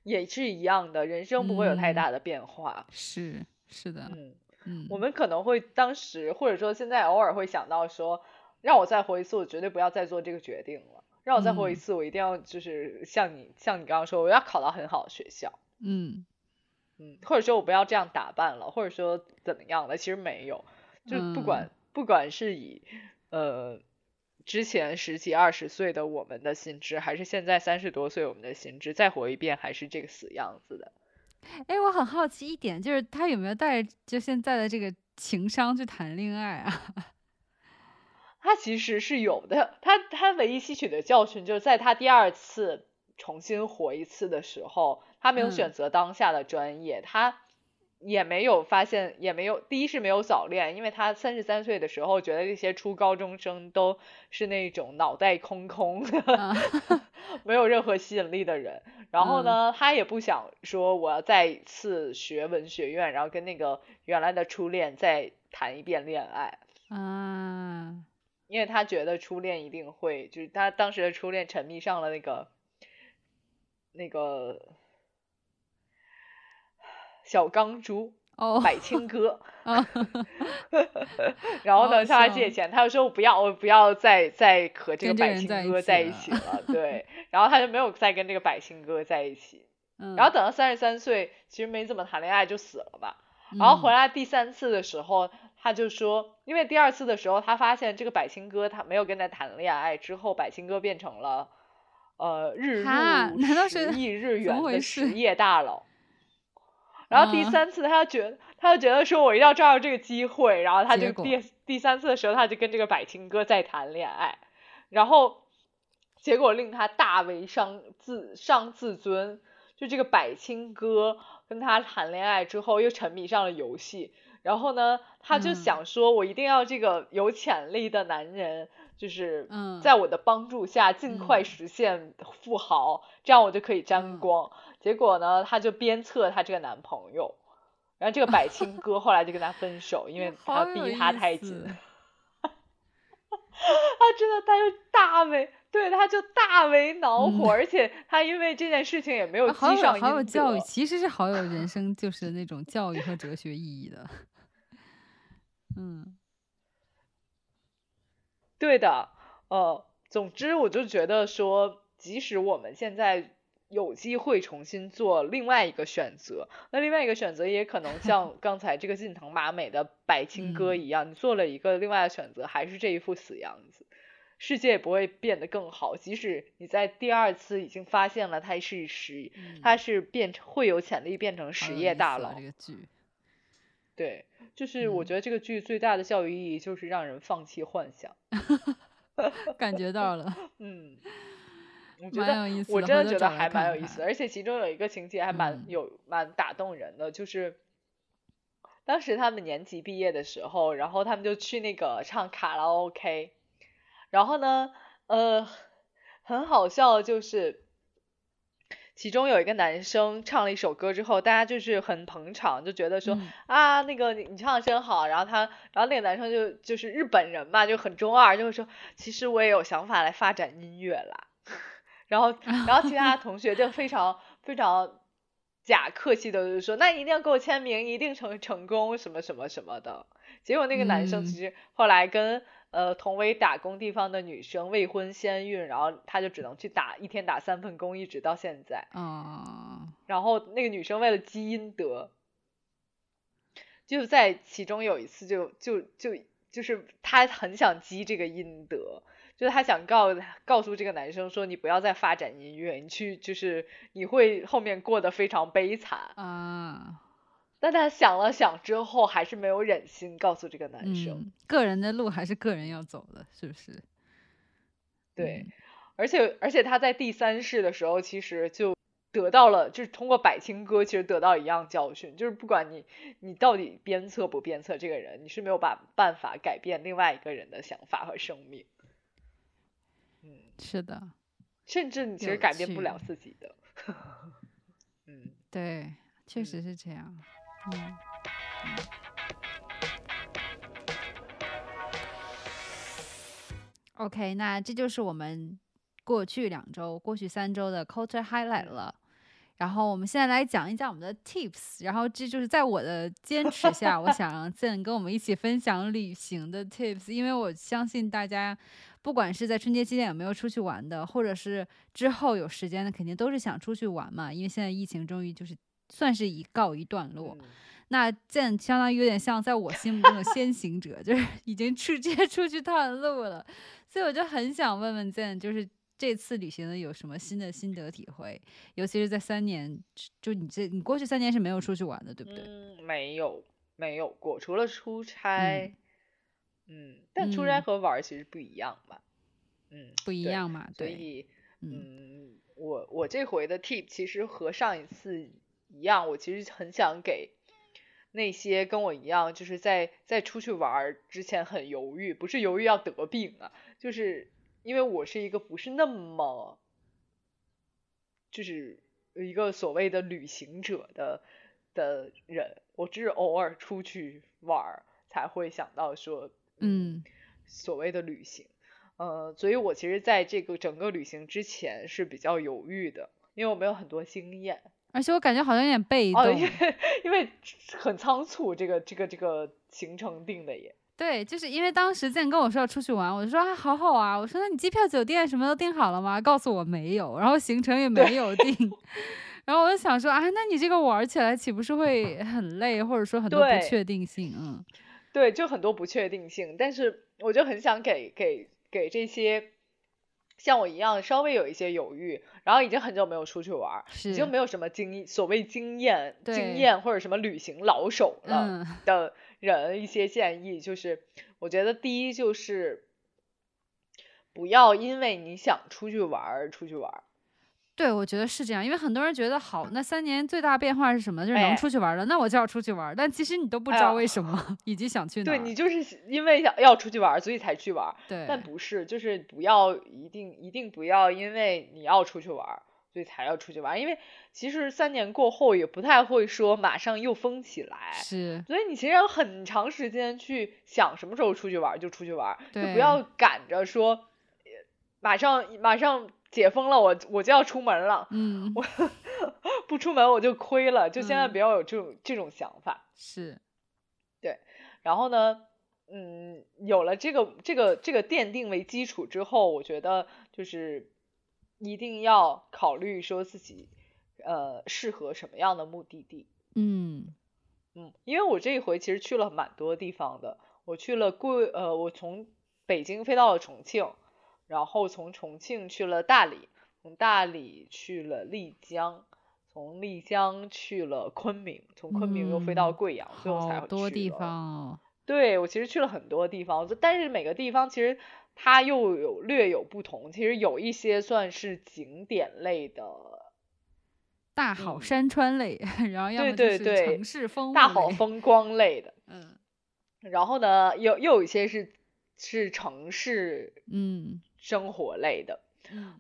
也是一样的，人生不会有太大的变化。是是的，嗯嗯，我们可能会当时或者说现在偶尔会想到说，让我再活一次，我绝对不要再做这个决定了。让我再活一次，我一定要就是像你像你刚刚说，我要考到很好的学校，嗯。嗯，或者说我不要这样打扮了，或者说怎么样的，其实没有，就不管不管是以呃之前十几二十岁的我们的心智，还是现在三十多岁我们的心智，再活一遍还是这个死样子的。哎，我很好奇一点，就是他有没有带着就现在的这个情商去谈恋爱啊？他其实是有的，他他唯一吸取的教训就是在他第二次重新活一次的时候，他没有选择当下的专业，他也没有发现，也没有第一是没有早恋，因为他三十三岁的时候觉得这些初高中生都是那种脑袋空空，没有任何吸引力的人。然后呢，他也不想说我要再次学文学院，然后跟那个原来的初恋再谈一遍恋爱。啊。因为他觉得初恋一定会，就是他当时的初恋沉迷上了那个那个小钢珠哦，百青哥，然后呢向他借钱，他就说我不要，我不要再再和这个百青哥在一起了，对，然后他就没有再跟这个百青哥在一起，然后等到三十三岁，其实没怎么谈恋爱就死了吧，然后回来第三次的时候。他就说，因为第二次的时候，他发现这个百青哥他没有跟他谈恋爱，之后百青哥变成了，呃，日入十亿日元的实业大佬。然后第三次，他觉他就觉得说，我一定要抓住这个机会，然后他就第第三次的时候，他就跟这个百青哥在谈恋爱，然后结果令他大为伤自伤自尊，就这个百青哥跟他谈恋爱之后，又沉迷上了游戏。然后呢，他就想说，我一定要这个有潜力的男人，就是在我的帮助下尽快实现富豪，这样我就可以沾光。结果呢，他就鞭策他这个男朋友，然后这个百青 哥后来就跟他分手，因为他逼他太紧。他真的，他就大为，对，他就大为恼火，而且他因为这件事情也没有积上好有教育，其实是好有人 生，就是那种教育和哲学意义的。嗯，对的，呃，总之我就觉得说，即使我们现在有机会重新做另外一个选择，那另外一个选择也可能像 刚才这个近藤麻美的百青歌一样，你做了一个另外的选择，还是这一副死样子，世界也不会变得更好。即使你在第二次已经发现了他是实，他是变成会有潜力变成实业大佬。这个剧，对。就是我觉得这个剧最大的教育意义就是让人放弃幻想，感觉到了，嗯，我觉得我真的觉得还蛮有意思，而且其中有一个情节还蛮有蛮打动人的，就是当时他们年级毕业的时候，然后他们就去那个唱卡拉 OK，然后呢，呃，很好笑就是。其中有一个男生唱了一首歌之后，大家就是很捧场，就觉得说啊，那个你你唱的真好。然后他，然后那个男生就就是日本人嘛，就很中二，就会说其实我也有想法来发展音乐啦。然后，然后其他同学就非常非常假客气的就说，那一定要给我签名，一定成成功什么什么什么的。结果那个男生其实后来跟。呃，同为打工地方的女生未婚先孕，然后他就只能去打一天打三份工，一直到现在。嗯。然后那个女生为了积阴德，就在其中有一次就就就就是她很想积这个阴德，就是她想告告诉这个男生说，你不要再发展音乐，你去就是你会后面过得非常悲惨。啊。但他想了想之后，还是没有忍心告诉这个男生。个人的路还是个人要走的，是不是？对，而且而且他在第三世的时候，其实就得到了，就是通过百青哥，其实得到一样教训，就是不管你你到底鞭策不鞭策这个人，你是没有把办法改变另外一个人的想法和生命。嗯，是的，甚至你其实改变不了自己的。嗯，对，确实是这样。嗯，OK，那这就是我们过去两周、过去三周的 Culture Highlight 了。然后我们现在来讲一讲我们的 Tips。然后这就是在我的坚持下，我想 让 Zen 跟我们一起分享旅行的 Tips，因为我相信大家不管是在春节期间有没有出去玩的，或者是之后有时间的，肯定都是想出去玩嘛。因为现在疫情终于就是。算是已告一段落，那这样相当于有点像在我心目中的先行者，就是已经直接出去探路了。所以我就很想问问 Zen，就是这次旅行的有什么新的心得体会？尤其是在三年，就你这你过去三年是没有出去玩的，对不对？嗯，没有没有过，除了出差。嗯，但出差和玩其实不一样嘛。嗯，不一样嘛。所以，嗯，我我这回的 tip 其实和上一次一样，我其实很想给那些跟我一样，就是在在出去玩之前很犹豫，不是犹豫要得病啊，就是因为我是一个不是那么，就是一个所谓的旅行者的的人，我只是偶尔出去玩才会想到说。嗯，所谓的旅行，呃，所以我其实在这个整个旅行之前是比较犹豫的，因为我没有很多经验，而且我感觉好像有点被动，因为因为很仓促，这个这个这个行程定的也。对，就是因为当时建跟我说要出去玩，我就说啊，好好啊，我说那你机票、酒店什么都订好了吗？告诉我没有，然后行程也没有定，然后我就想说啊，那你这个玩起来岂不是会很累，或者说很多不确定性？嗯。对，就很多不确定性，但是我就很想给给给这些像我一样稍微有一些犹豫，然后已经很久没有出去玩，已经没有什么经所谓经验经验或者什么旅行老手了的人一些建议，就是我觉得第一就是不要因为你想出去玩出去玩。对，我觉得是这样，因为很多人觉得好，那三年最大变化是什么？就是能出去玩了，那我就要出去玩。但其实你都不知道为什么，以及想去哪。对你就是因为想要出去玩，所以才去玩。对，但不是，就是不要一定一定不要因为你要出去玩，所以才要出去玩。因为其实三年过后也不太会说马上又封起来。是，所以你其实有很长时间去想什么时候出去玩就出去玩，就不要赶着说马上马上。解封了，我我就要出门了。嗯，我不出门我就亏了，就千万不要有这种这种想法。是，对。然后呢，嗯，有了这个这个这个奠定为基础之后，我觉得就是一定要考虑说自己呃适合什么样的目的地。嗯嗯，因为我这一回其实去了蛮多地方的，我去了贵呃，我从北京飞到了重庆。然后从重庆去了大理，从大理去了丽江，从丽江去了昆明，从昆明又飞到贵阳，最后才好多地方哦。对我其实去了很多地方，但是每个地方其实它又有略有不同。其实有一些算是景点类的，大好山川类，然后要么就是城市风大好风光类的。嗯，然后呢，又又有一些是是城市，嗯。生活类的，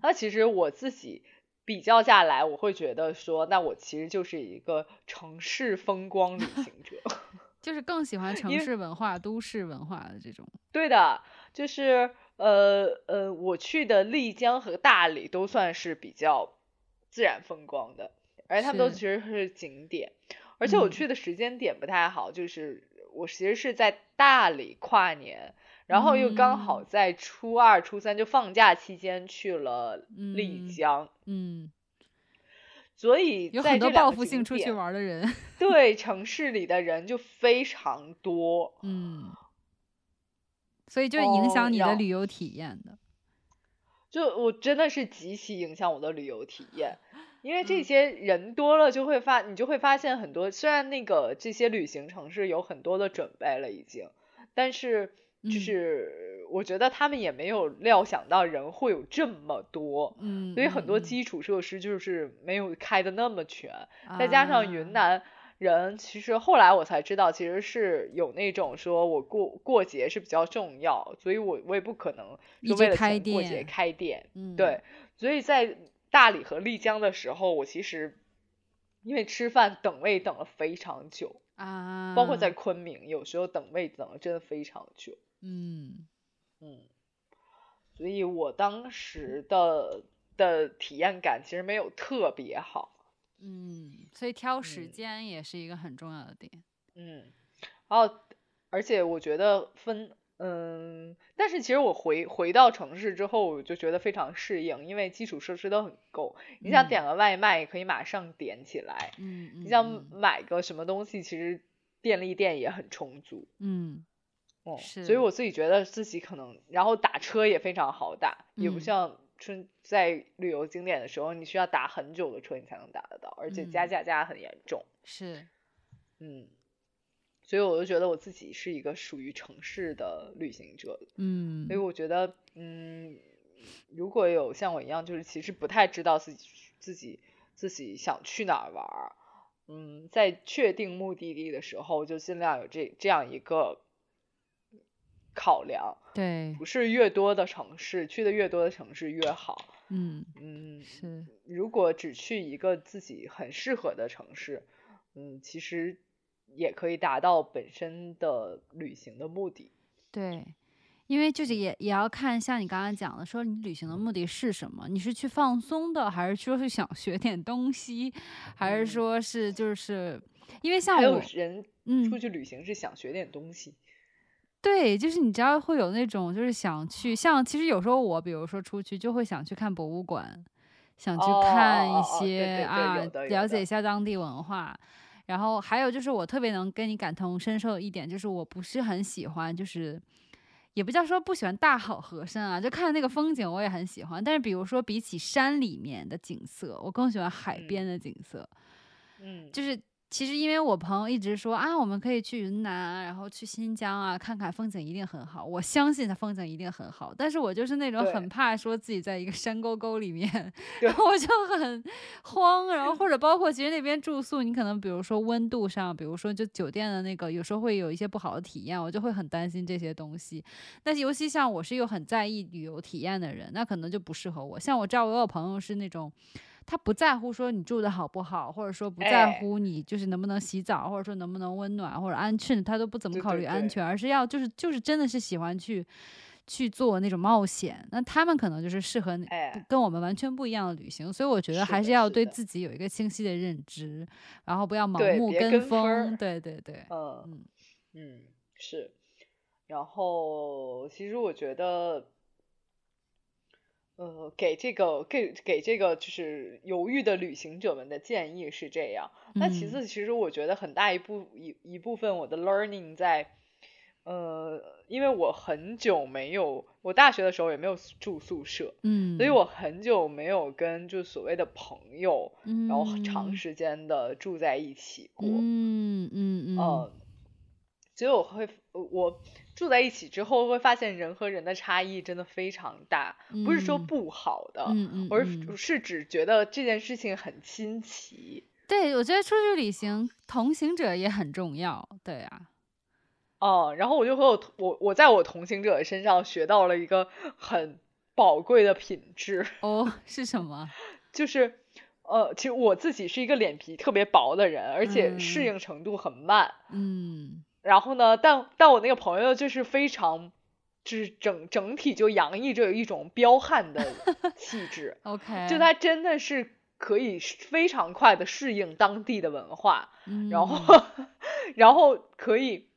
那其实我自己比较下来，我会觉得说，那我其实就是一个城市风光旅行者，就是更喜欢城市文化、都市文化的这种。对的，就是呃呃，我去的丽江和大理都算是比较自然风光的，而且他们都其。实是景点，而且我去的时间点不太好，就是我其实是在大理跨年。然后又刚好在初二、初三就放假期间去了丽江，嗯，所以有很多报复性出去玩的人，对城市里的人就非常多，嗯，所以就影响你的旅游体验的，就我真的是极其影响我的旅游体验，因为这些人多了就会发，你就会发现很多，虽然那个这些旅行城市有很多的准备了已经，但是。就是我觉得他们也没有料想到人会有这么多，嗯，所以很多基础设施就是没有开的那么全，再加上云南人，其实后来我才知道，其实是有那种说我过过节是比较重要，所以我我也不可能就为了过节开店，对，所以在大理和丽江的时候，我其实因为吃饭等位等了非常久啊，包括在。昆明，有时候等位等了真的非常久。嗯嗯，所以我当时的的体验感其实没有特别好。嗯，所以挑时间也是一个很重要的点。嗯，然后而且我觉得分嗯，但是其实我回回到城市之后，我就觉得非常适应，因为基础设施都很够。你想点个外卖，可以马上点起来。嗯，你想买个什么东西，其实。便利店也很充足。嗯，哦，是所以我自己觉得自己可能，然后打车也非常好打，也不嗯。像春在旅游景点的时候，你需要打很久的车你才能打得到，而且加嗯。价加得很严重。是，嗯，所以我就觉得我自己是一个属于城市的旅行者，嗯。所以我觉得，嗯，如果有像我一样，就是其实不太知道自己自己自己想去哪儿玩儿，嗯，在确定目的地的时候，就尽量有这这样一个考量，对，不是越多的城市，去的越多的城市越好。嗯嗯，是，如果只去一个自己很适合的城市，嗯，其实也可以达到本身的旅行的目的。对。因为就是也也要看，像你刚刚讲的，说你旅行的目的是什么？你是去放松的，还是说是想学点东西，还是嗯说是就是因为像还有我，人嗯，出去旅行是想学点东西。对，就是你知道会有那种就是想去，像其实有时候我比如说出去就会想去看博物馆，想去哦看一哦哦哦对些啊，了解一下当地文化。然后还有就是我特别能跟你感同身受的一点，就是我不是很喜欢，就是也不叫说不喜欢大好河山啊，就看那个风景我也很喜欢，但是比如说比起山里面的景色，我更喜欢海嗯边的景色。嗯，就是其实因为我朋友一直说啊，我们可以去云南啊，然后去新疆啊，看看风景一定很好。我相信它风景一定很好，但是我就是那种很怕说自己在一个山沟沟里面，然后我就很慌。然后 或者包括其实那边住宿，你可能比如说温度上，比如说就酒店的那个，有时候会有一些不好的体验，我就会很担心这些东西。但是尤其像我是一个很在意旅游体验的人，那可能就不适合我。像我知道我有朋友是那种。他不在乎说你住的好不好，或者说不在哎乎你就是能不能洗澡，或者说能不能温暖或者安全，他都不怎么考对对对虑安全，而是要就是就是真的是喜欢去去做那种冒险。那他们可能就是适合跟我们完全不一样的旅行，所以我觉得还是要对自己有一个清晰的认知，然后不要盲目跟风风。对对对，嗯嗯嗯是。然后其实我觉得，呃，给这个给给这个就是犹豫的旅行者们的建议是这样。那其嗯次，其实我觉得很大一部一一部分我的 learning 在，呃，因为我很久没有，我大学的时候也没有住宿舍，嗯，所以我很久没有跟就所谓的朋友，然后长嗯时间的住在一起过。嗯嗯嗯嗯，所以我会我住在一起之后会发现人和人的差异真的非常大，不是说嗯不好的，嗯嗯而嗯是只觉得这件事情很新奇。对，我觉得出去旅行，同行者也很重要。对啊，哦、然后我就和我我我在我同行者身上学到了一个很宝贵的品质，哦，是什么？就是呃，其实我自己是一个脸皮特别薄的人，而且适嗯应程度很慢。嗯然后呢，但但我那个朋友就是非常，就是整整体就洋溢着一种彪悍的 气质，，OK，就他真的是可以非常快的适应当地的文化，然后嗯然后可以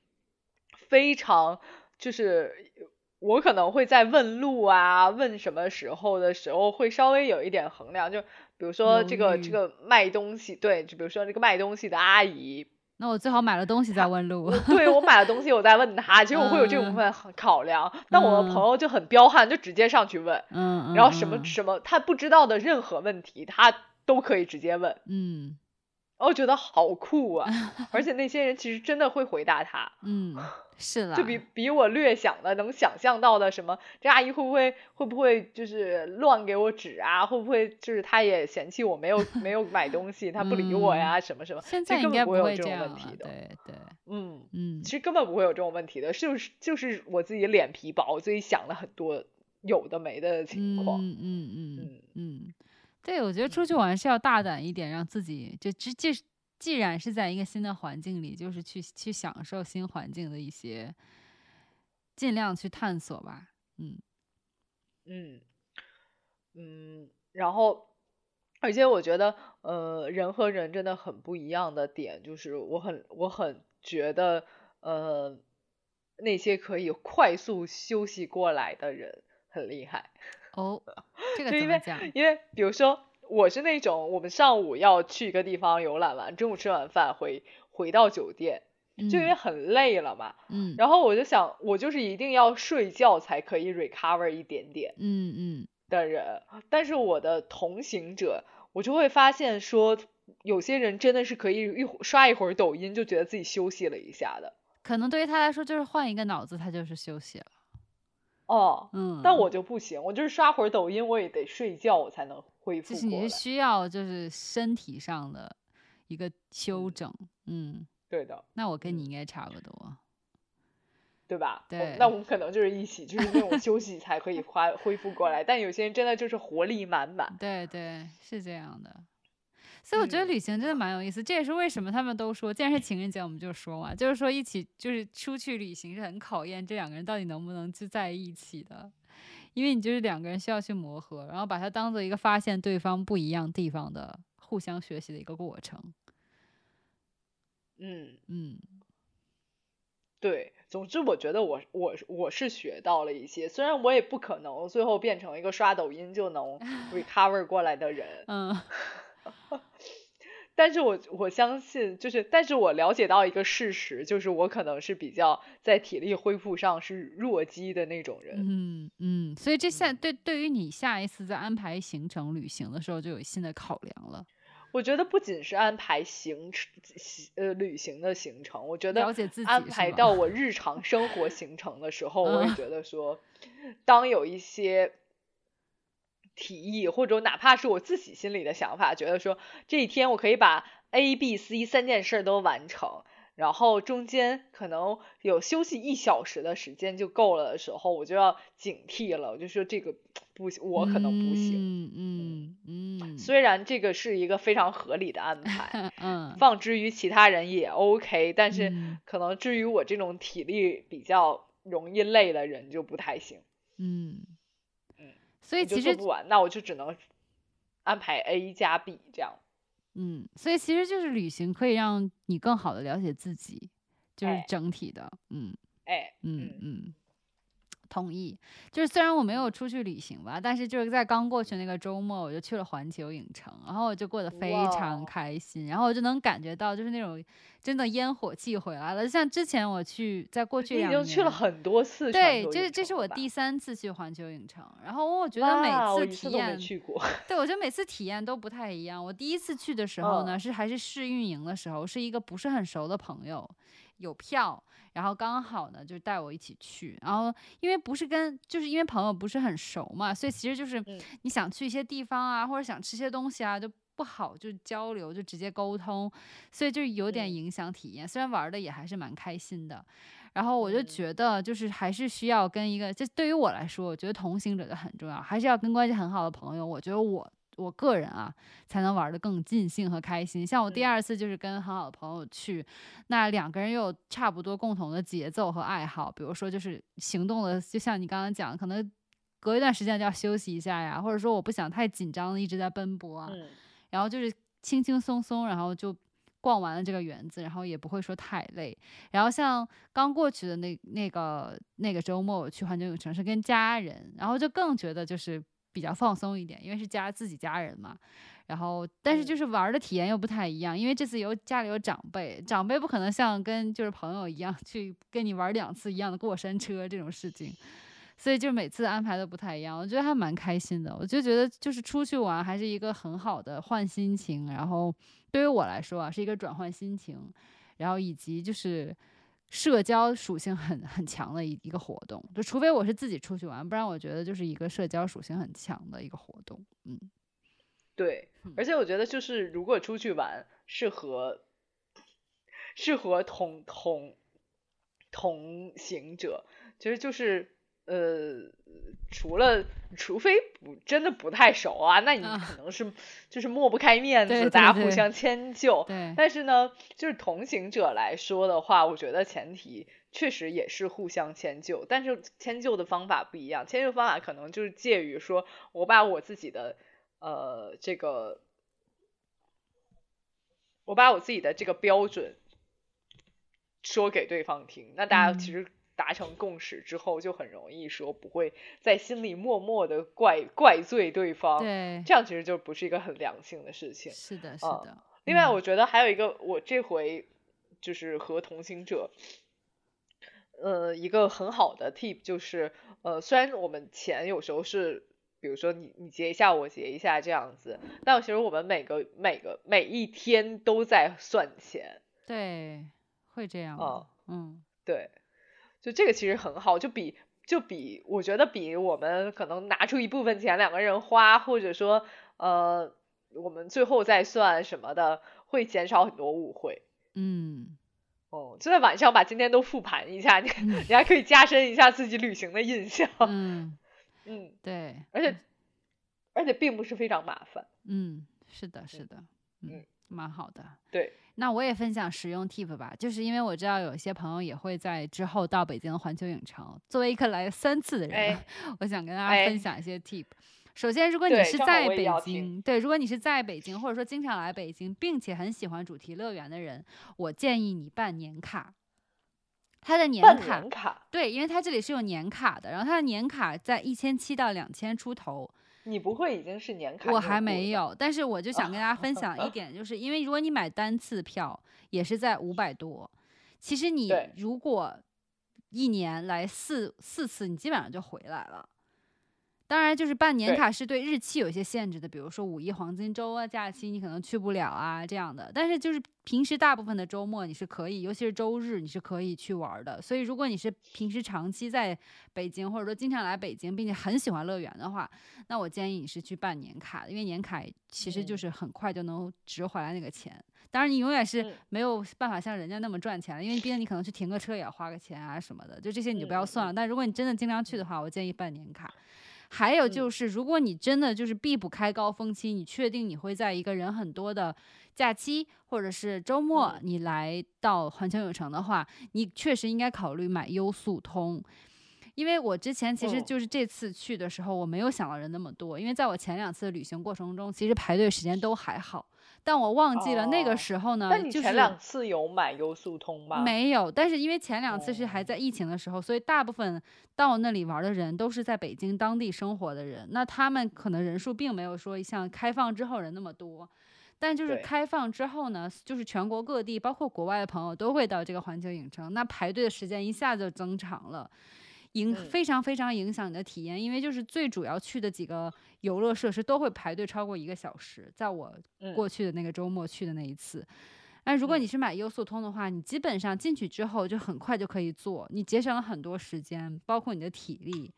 非常就是。我可能会在问路啊，问什么时候的时候会稍微有一点衡量，就比如说这个这个卖东西，对，就比如说这个卖东西的阿姨，那我最好买了东西再问路。对我买了东西，我再问他，其实我会有这部嗯分考量。但我的嗯朋友就很彪悍，就直接上去问，嗯，嗯然后什么嗯什么他不知道的任何问题，他都可以直接问。嗯我觉得好酷啊！而且那些人其实真的会回答他，嗯，是啦，就比比我略想的能想象到的什么，这阿姨会不会会不会就是乱给我指啊？会不会就是她也嫌弃我没有没有买东西，她不理我呀？什么什么？现在根本不会有这种问题的。对对，嗯。嗯其实根本不会有这种问题的，就是就是我自己脸皮薄，所以想了很多有的没的情况。嗯嗯嗯嗯嗯，对，我觉得出去玩是要大胆一点，让自己就既既既然是在一个新的环境里，就是去去享受新环境的一些，尽量去探索吧。嗯嗯嗯，然后而且我觉得，呃，人和人真的很不一样的点，就是我很我很觉得，呃，那些可以快速休息过来的人很厉害。哦，这个就因为怎么讲？因为比如说我是那种我们上午要去一个地方游览完，中午吃完饭回回到酒店，就因为很累了嘛。嗯然后我就想，我就是一定要睡觉才可以 recover 一点点嗯嗯的人，但是我的同行者，我就会发现说，有些人真的是可以一会刷一会儿抖音就觉得自己休息了一下的。可能对于他来说就是换一个脑子，他就是休息了。哦，嗯，但我就不行，我就是刷会儿抖音，我也得睡觉，我才能恢复就是你。是需要就是身体上的一个休嗯整，嗯，对的，那我跟嗯你应该差不多。对吧？我对那我们可能就是一起，就是那种休息才可以恢恢复过来。但有些人真的就是活力满满。对对，是这样的。所以我觉得嗯旅行真的蛮有意思，这也是为什么他们都说，既然是情人节，我们就说嘛，就是说一起就是出去旅行是很考验这两个人到底能不能就在一起的，因为你就是两个人需要去磨合，然后把它当做一个发现对方不一样地方的互相学习的一个过程。嗯，嗯对。总之，我觉得我我我是学到了一些，虽然我也不可能最后变成一个刷抖音就能 recover 过来的人，嗯 但是我我相信，就是，但是我了解到一个事实，就是我可能是比较在体力恢复上是弱鸡的那种人。嗯嗯，所以这下嗯。对对于你下一次在安排行程旅行的时候就有新的考量了，我觉得不仅是安排行程，呃，旅行的行程，我觉得了解自己安排到我日常生活行程的时候，我也嗯。觉得说，当有一些提议，或者哪怕是我自己心里的想法，觉得说这一天我可以把 A、B、C 三件事都完成，然后中间可能有休息一小时的时间就够了的时候，我就要警惕了，我就说这个不行，我可能不行。嗯嗯嗯，虽然这个是一个非常合理的安排，嗯放之于其他人也 OK，但是嗯可能至于我这种体力比较容易累的人就不太行，嗯所以其实做不完，那我就只能安排 A 加 B 这样。嗯，所以其实就是旅行可以让你更好的了解自己，就是哎。整体的，嗯。哎，嗯。嗯，同意。就是虽然我没有出去旅行吧，但是就是在刚过去那个周末，我就去了环球影城，然后我就过得非常开心，然后我就能感觉到就是那种真的烟火气回来了。像之前我去，在过去你已两经去了很多次对，这这是城了吧我第三次去环球影城，然后我觉得每次体验，去过。对我觉得每次体验都不太一样。我第一次去的时候呢，嗯是还是试运营的时候，是一个不是很熟的朋友，有票，然后刚好呢就带我一起去，然后因为不是跟，就是因为朋友不是很熟嘛，所以其实就是嗯你想去一些地方啊，或者想吃些东西啊，就不好就交流，就直接沟通，所以就有点嗯影响体验。虽然玩的也还是蛮开心的，然后我就嗯觉得就是还是需要跟一个，这对于我来说，我觉得同行者就很重要，还是要跟关系很好的朋友。我觉得我我个人啊，才能玩得更尽兴和开心。像我第嗯二次就是跟很好的朋友去，那两个人又有差不多共同的节奏和爱好，比如说就是行动的，就像你刚刚讲，可能隔一段时间就要休息一下呀，或者说我不想太紧张的一直在奔波啊，嗯然后就是轻轻松松，然后就逛完了这个园子，然后也不会说太累。然后像刚过去的那那个那个周末，我去环球影城是跟家人，然后就更觉得就是比较放松一点，因为是家自己家人嘛。然后，但是嗯就是玩儿的体验又不太一样，因为这次有家里有长辈，长辈不可能像跟就是朋友一样去跟你玩两次一样的过山车这种事情，所以就每次安排的不太一样，我觉得还蛮开心的。我就觉得就是出去玩还是一个很好的换心情，然后对于我来说啊是一个转换心情，然后以及就是社交属性很很强的一一个活动。就除非我是自己出去玩，不然我觉得就是一个社交属性很强的一个活动。嗯对嗯，而且我觉得就是如果出去玩，适合适合同同同行者，其实就是呃，除了除非不真的不太熟啊，那你啊可能是就是抹不开面子，大家互相迁就。对，但是呢，就是同行者来说的话，我觉得前提确实也是互相迁就，但是迁就的方法不一样。迁就方法可能就是介于说我把我自己的呃这个，我把我自己的这个标准说给对方听，那大家其嗯实达成共识之后，就很容易说不会在心里默默的怪怪罪对方，对，这样其实就不是一个很良性的事情。是的，是嗯的。另外，嗯我觉得还有一个，我这回就是和同行者，呃，一个很好的 tip 就是，呃，虽然我们钱有时候是，比如说你你结一下我结一下这样子，但其实我们每个每个每一天都在算钱。对，会这样。嗯嗯，对，就这个其实很好，就比就比我觉得比我们可能拿出一部分钱两个人花，或者说呃我们最后再算什么的，会减少很多误会。嗯，哦，就在晚上把今天都复盘一下，你你还可以加深一下自己旅行的印象。嗯 嗯，对，而且而且并不是非常麻烦。嗯，是的，是的，嗯，蛮好的。对，那我也分享实用 tip 吧，就是因为我知道有些朋友也会在之后到北京环球影城。作为一个来三次的人，我想跟大家分享一些 tip。首先，如果你是在北京，对，如果你是在北京，或者说经常来北京，并且很喜欢主题乐园的人，我建议你办年卡。它的年卡，对，因为它这里是有年卡的，然后它的年卡在一千七到两千出头。你不会已经是年卡？我还没有，但是我就想跟大家分享一 点，就是因为如果你买单次票，也是在五百多。其实你如果一年来四四次，你基本上就回来了。当然，就是办年卡是对日期有一些限制的，比如说五一黄金周啊，假期你可能去不了啊这样的。但是就是平时大部分的周末你是可以，尤其是周日你是可以去玩的。所以如果你是平时长期在北京，或者说经常来北京，并且很喜欢乐园的话，那我建议你是去办年卡，因为年卡其实就是很快就能值回来那个钱。当然，你永远是没有办法像人家那么赚钱了，因为毕竟你可能去停个车也要花个钱啊什么的，就这些你就不要算了。但如果你真的经常去的话，我建议办年卡。还有就是，如果你真的就是避不开高峰期，你确定你会在一个人很多的假期或者是周末，你来到环球影城的话，你确实应该考虑买优速通。因为我之前其实就是这次去的时候，我没有想到人那么多，因为在我前两次旅行过程中，其实排队时间都还好。但我忘记了那个时候呢，就是前两次有买优速通吗？没有，但是因为前两次是还在疫情的时候，所以大部分到那里玩的人都是在北京当地生活的人，那他们可能人数并没有说像开放之后人那么多。但就是开放之后呢，就是全国各地，包括国外的朋友都会到这个环球影城，那排队的时间一下子就增长了。影非常非常影响你的体验，因为就是最主要去的几个游乐设施都会排队超过一个小时。在我过去的那个周末去的那一次，那如果你是买优速通的话，你基本上进去之后就很快就可以坐，你节省了很多时间，包括你的体力。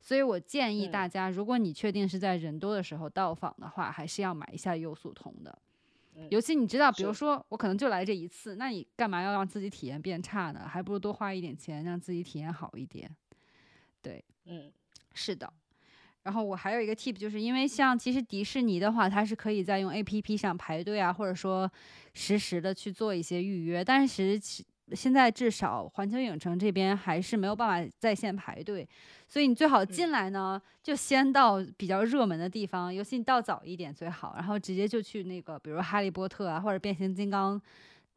所以我建议大家，如果你确定是在人多的时候到访的话，还是要买一下优速通的。尤其你知道，比如说我可能就来这一次，那你干嘛要让自己体验变差呢？还不如多花一点钱，让自己体验好一点。对，嗯，是的。然后我还有一个 tip，就是因为像其实迪士尼的话，它是可以在用 A P P 上排队啊，或者说实时的去做一些预约。但是现在至少环球影城这边还是没有办法在线排队，所以你最好进来呢，就先到比较热门的地方，尤其你到早一点最好，然后直接就去那个，比如哈利波特啊，或者变形金刚。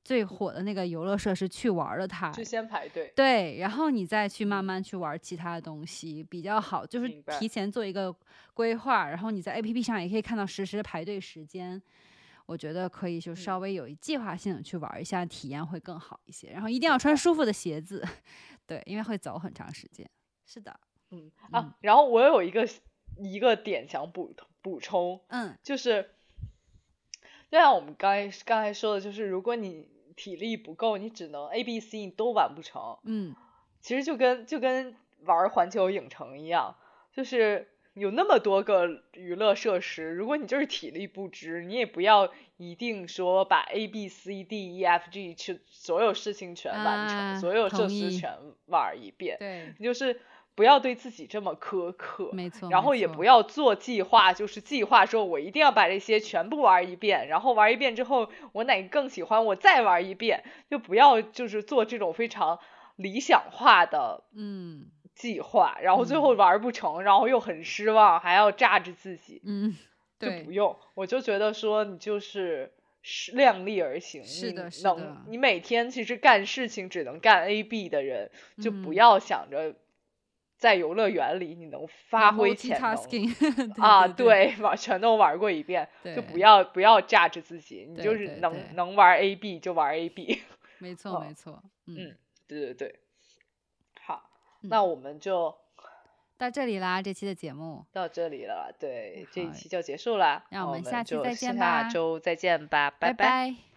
最火的那个游乐设施去玩了，它就先排队，对，然后你再去慢慢去玩其他的东西比较好，就是提。前做一个规划，然后你在 A P P 上也可以看到实时的排队时间，我觉得可以就稍微有一计划性的去玩一下，体验会更好一些。然后一定要穿舒服的鞋子，对，因为会走很长时间。是的，嗯啊，然后我有一个一个点想补补充，嗯，就是就像我们刚才刚才说的，就是如果你体力不够，你只能 A、B、C 你都完不成。嗯，其实就跟就跟玩环球影城一样，就是有那么多个娱乐设施，如果你就是体力不支，你也不要一定说把 A、B、C、D、E、F、G 去所有事情全完成，所有设施全玩一遍。对，就是。不要对自己这么苛刻，没错。然后也不要做计划，就是计划说我一定要把这些全部玩一遍，然后玩一遍之后我哪个更喜欢，我再玩一遍，就不要就是做这种非常理想化的嗯计划，然后最后玩不成，然后又很失望，还要榨着自己，嗯，就不用。我就觉得说你就是量力而行，是的，是的。你每天其实干事情只能干 A、B 的人，就不要想着。在游乐园里，你能发挥潜能 啊？对，玩全都玩过一遍，就不要不要榨着自己，你就是能能玩 A B 就玩 A B。没错没错，嗯，对对对，好，嗯那我们就到这里啦，这期的节目，到这里了，对，这一期就结束了，那我们下期再见吧下周再见吧，拜拜。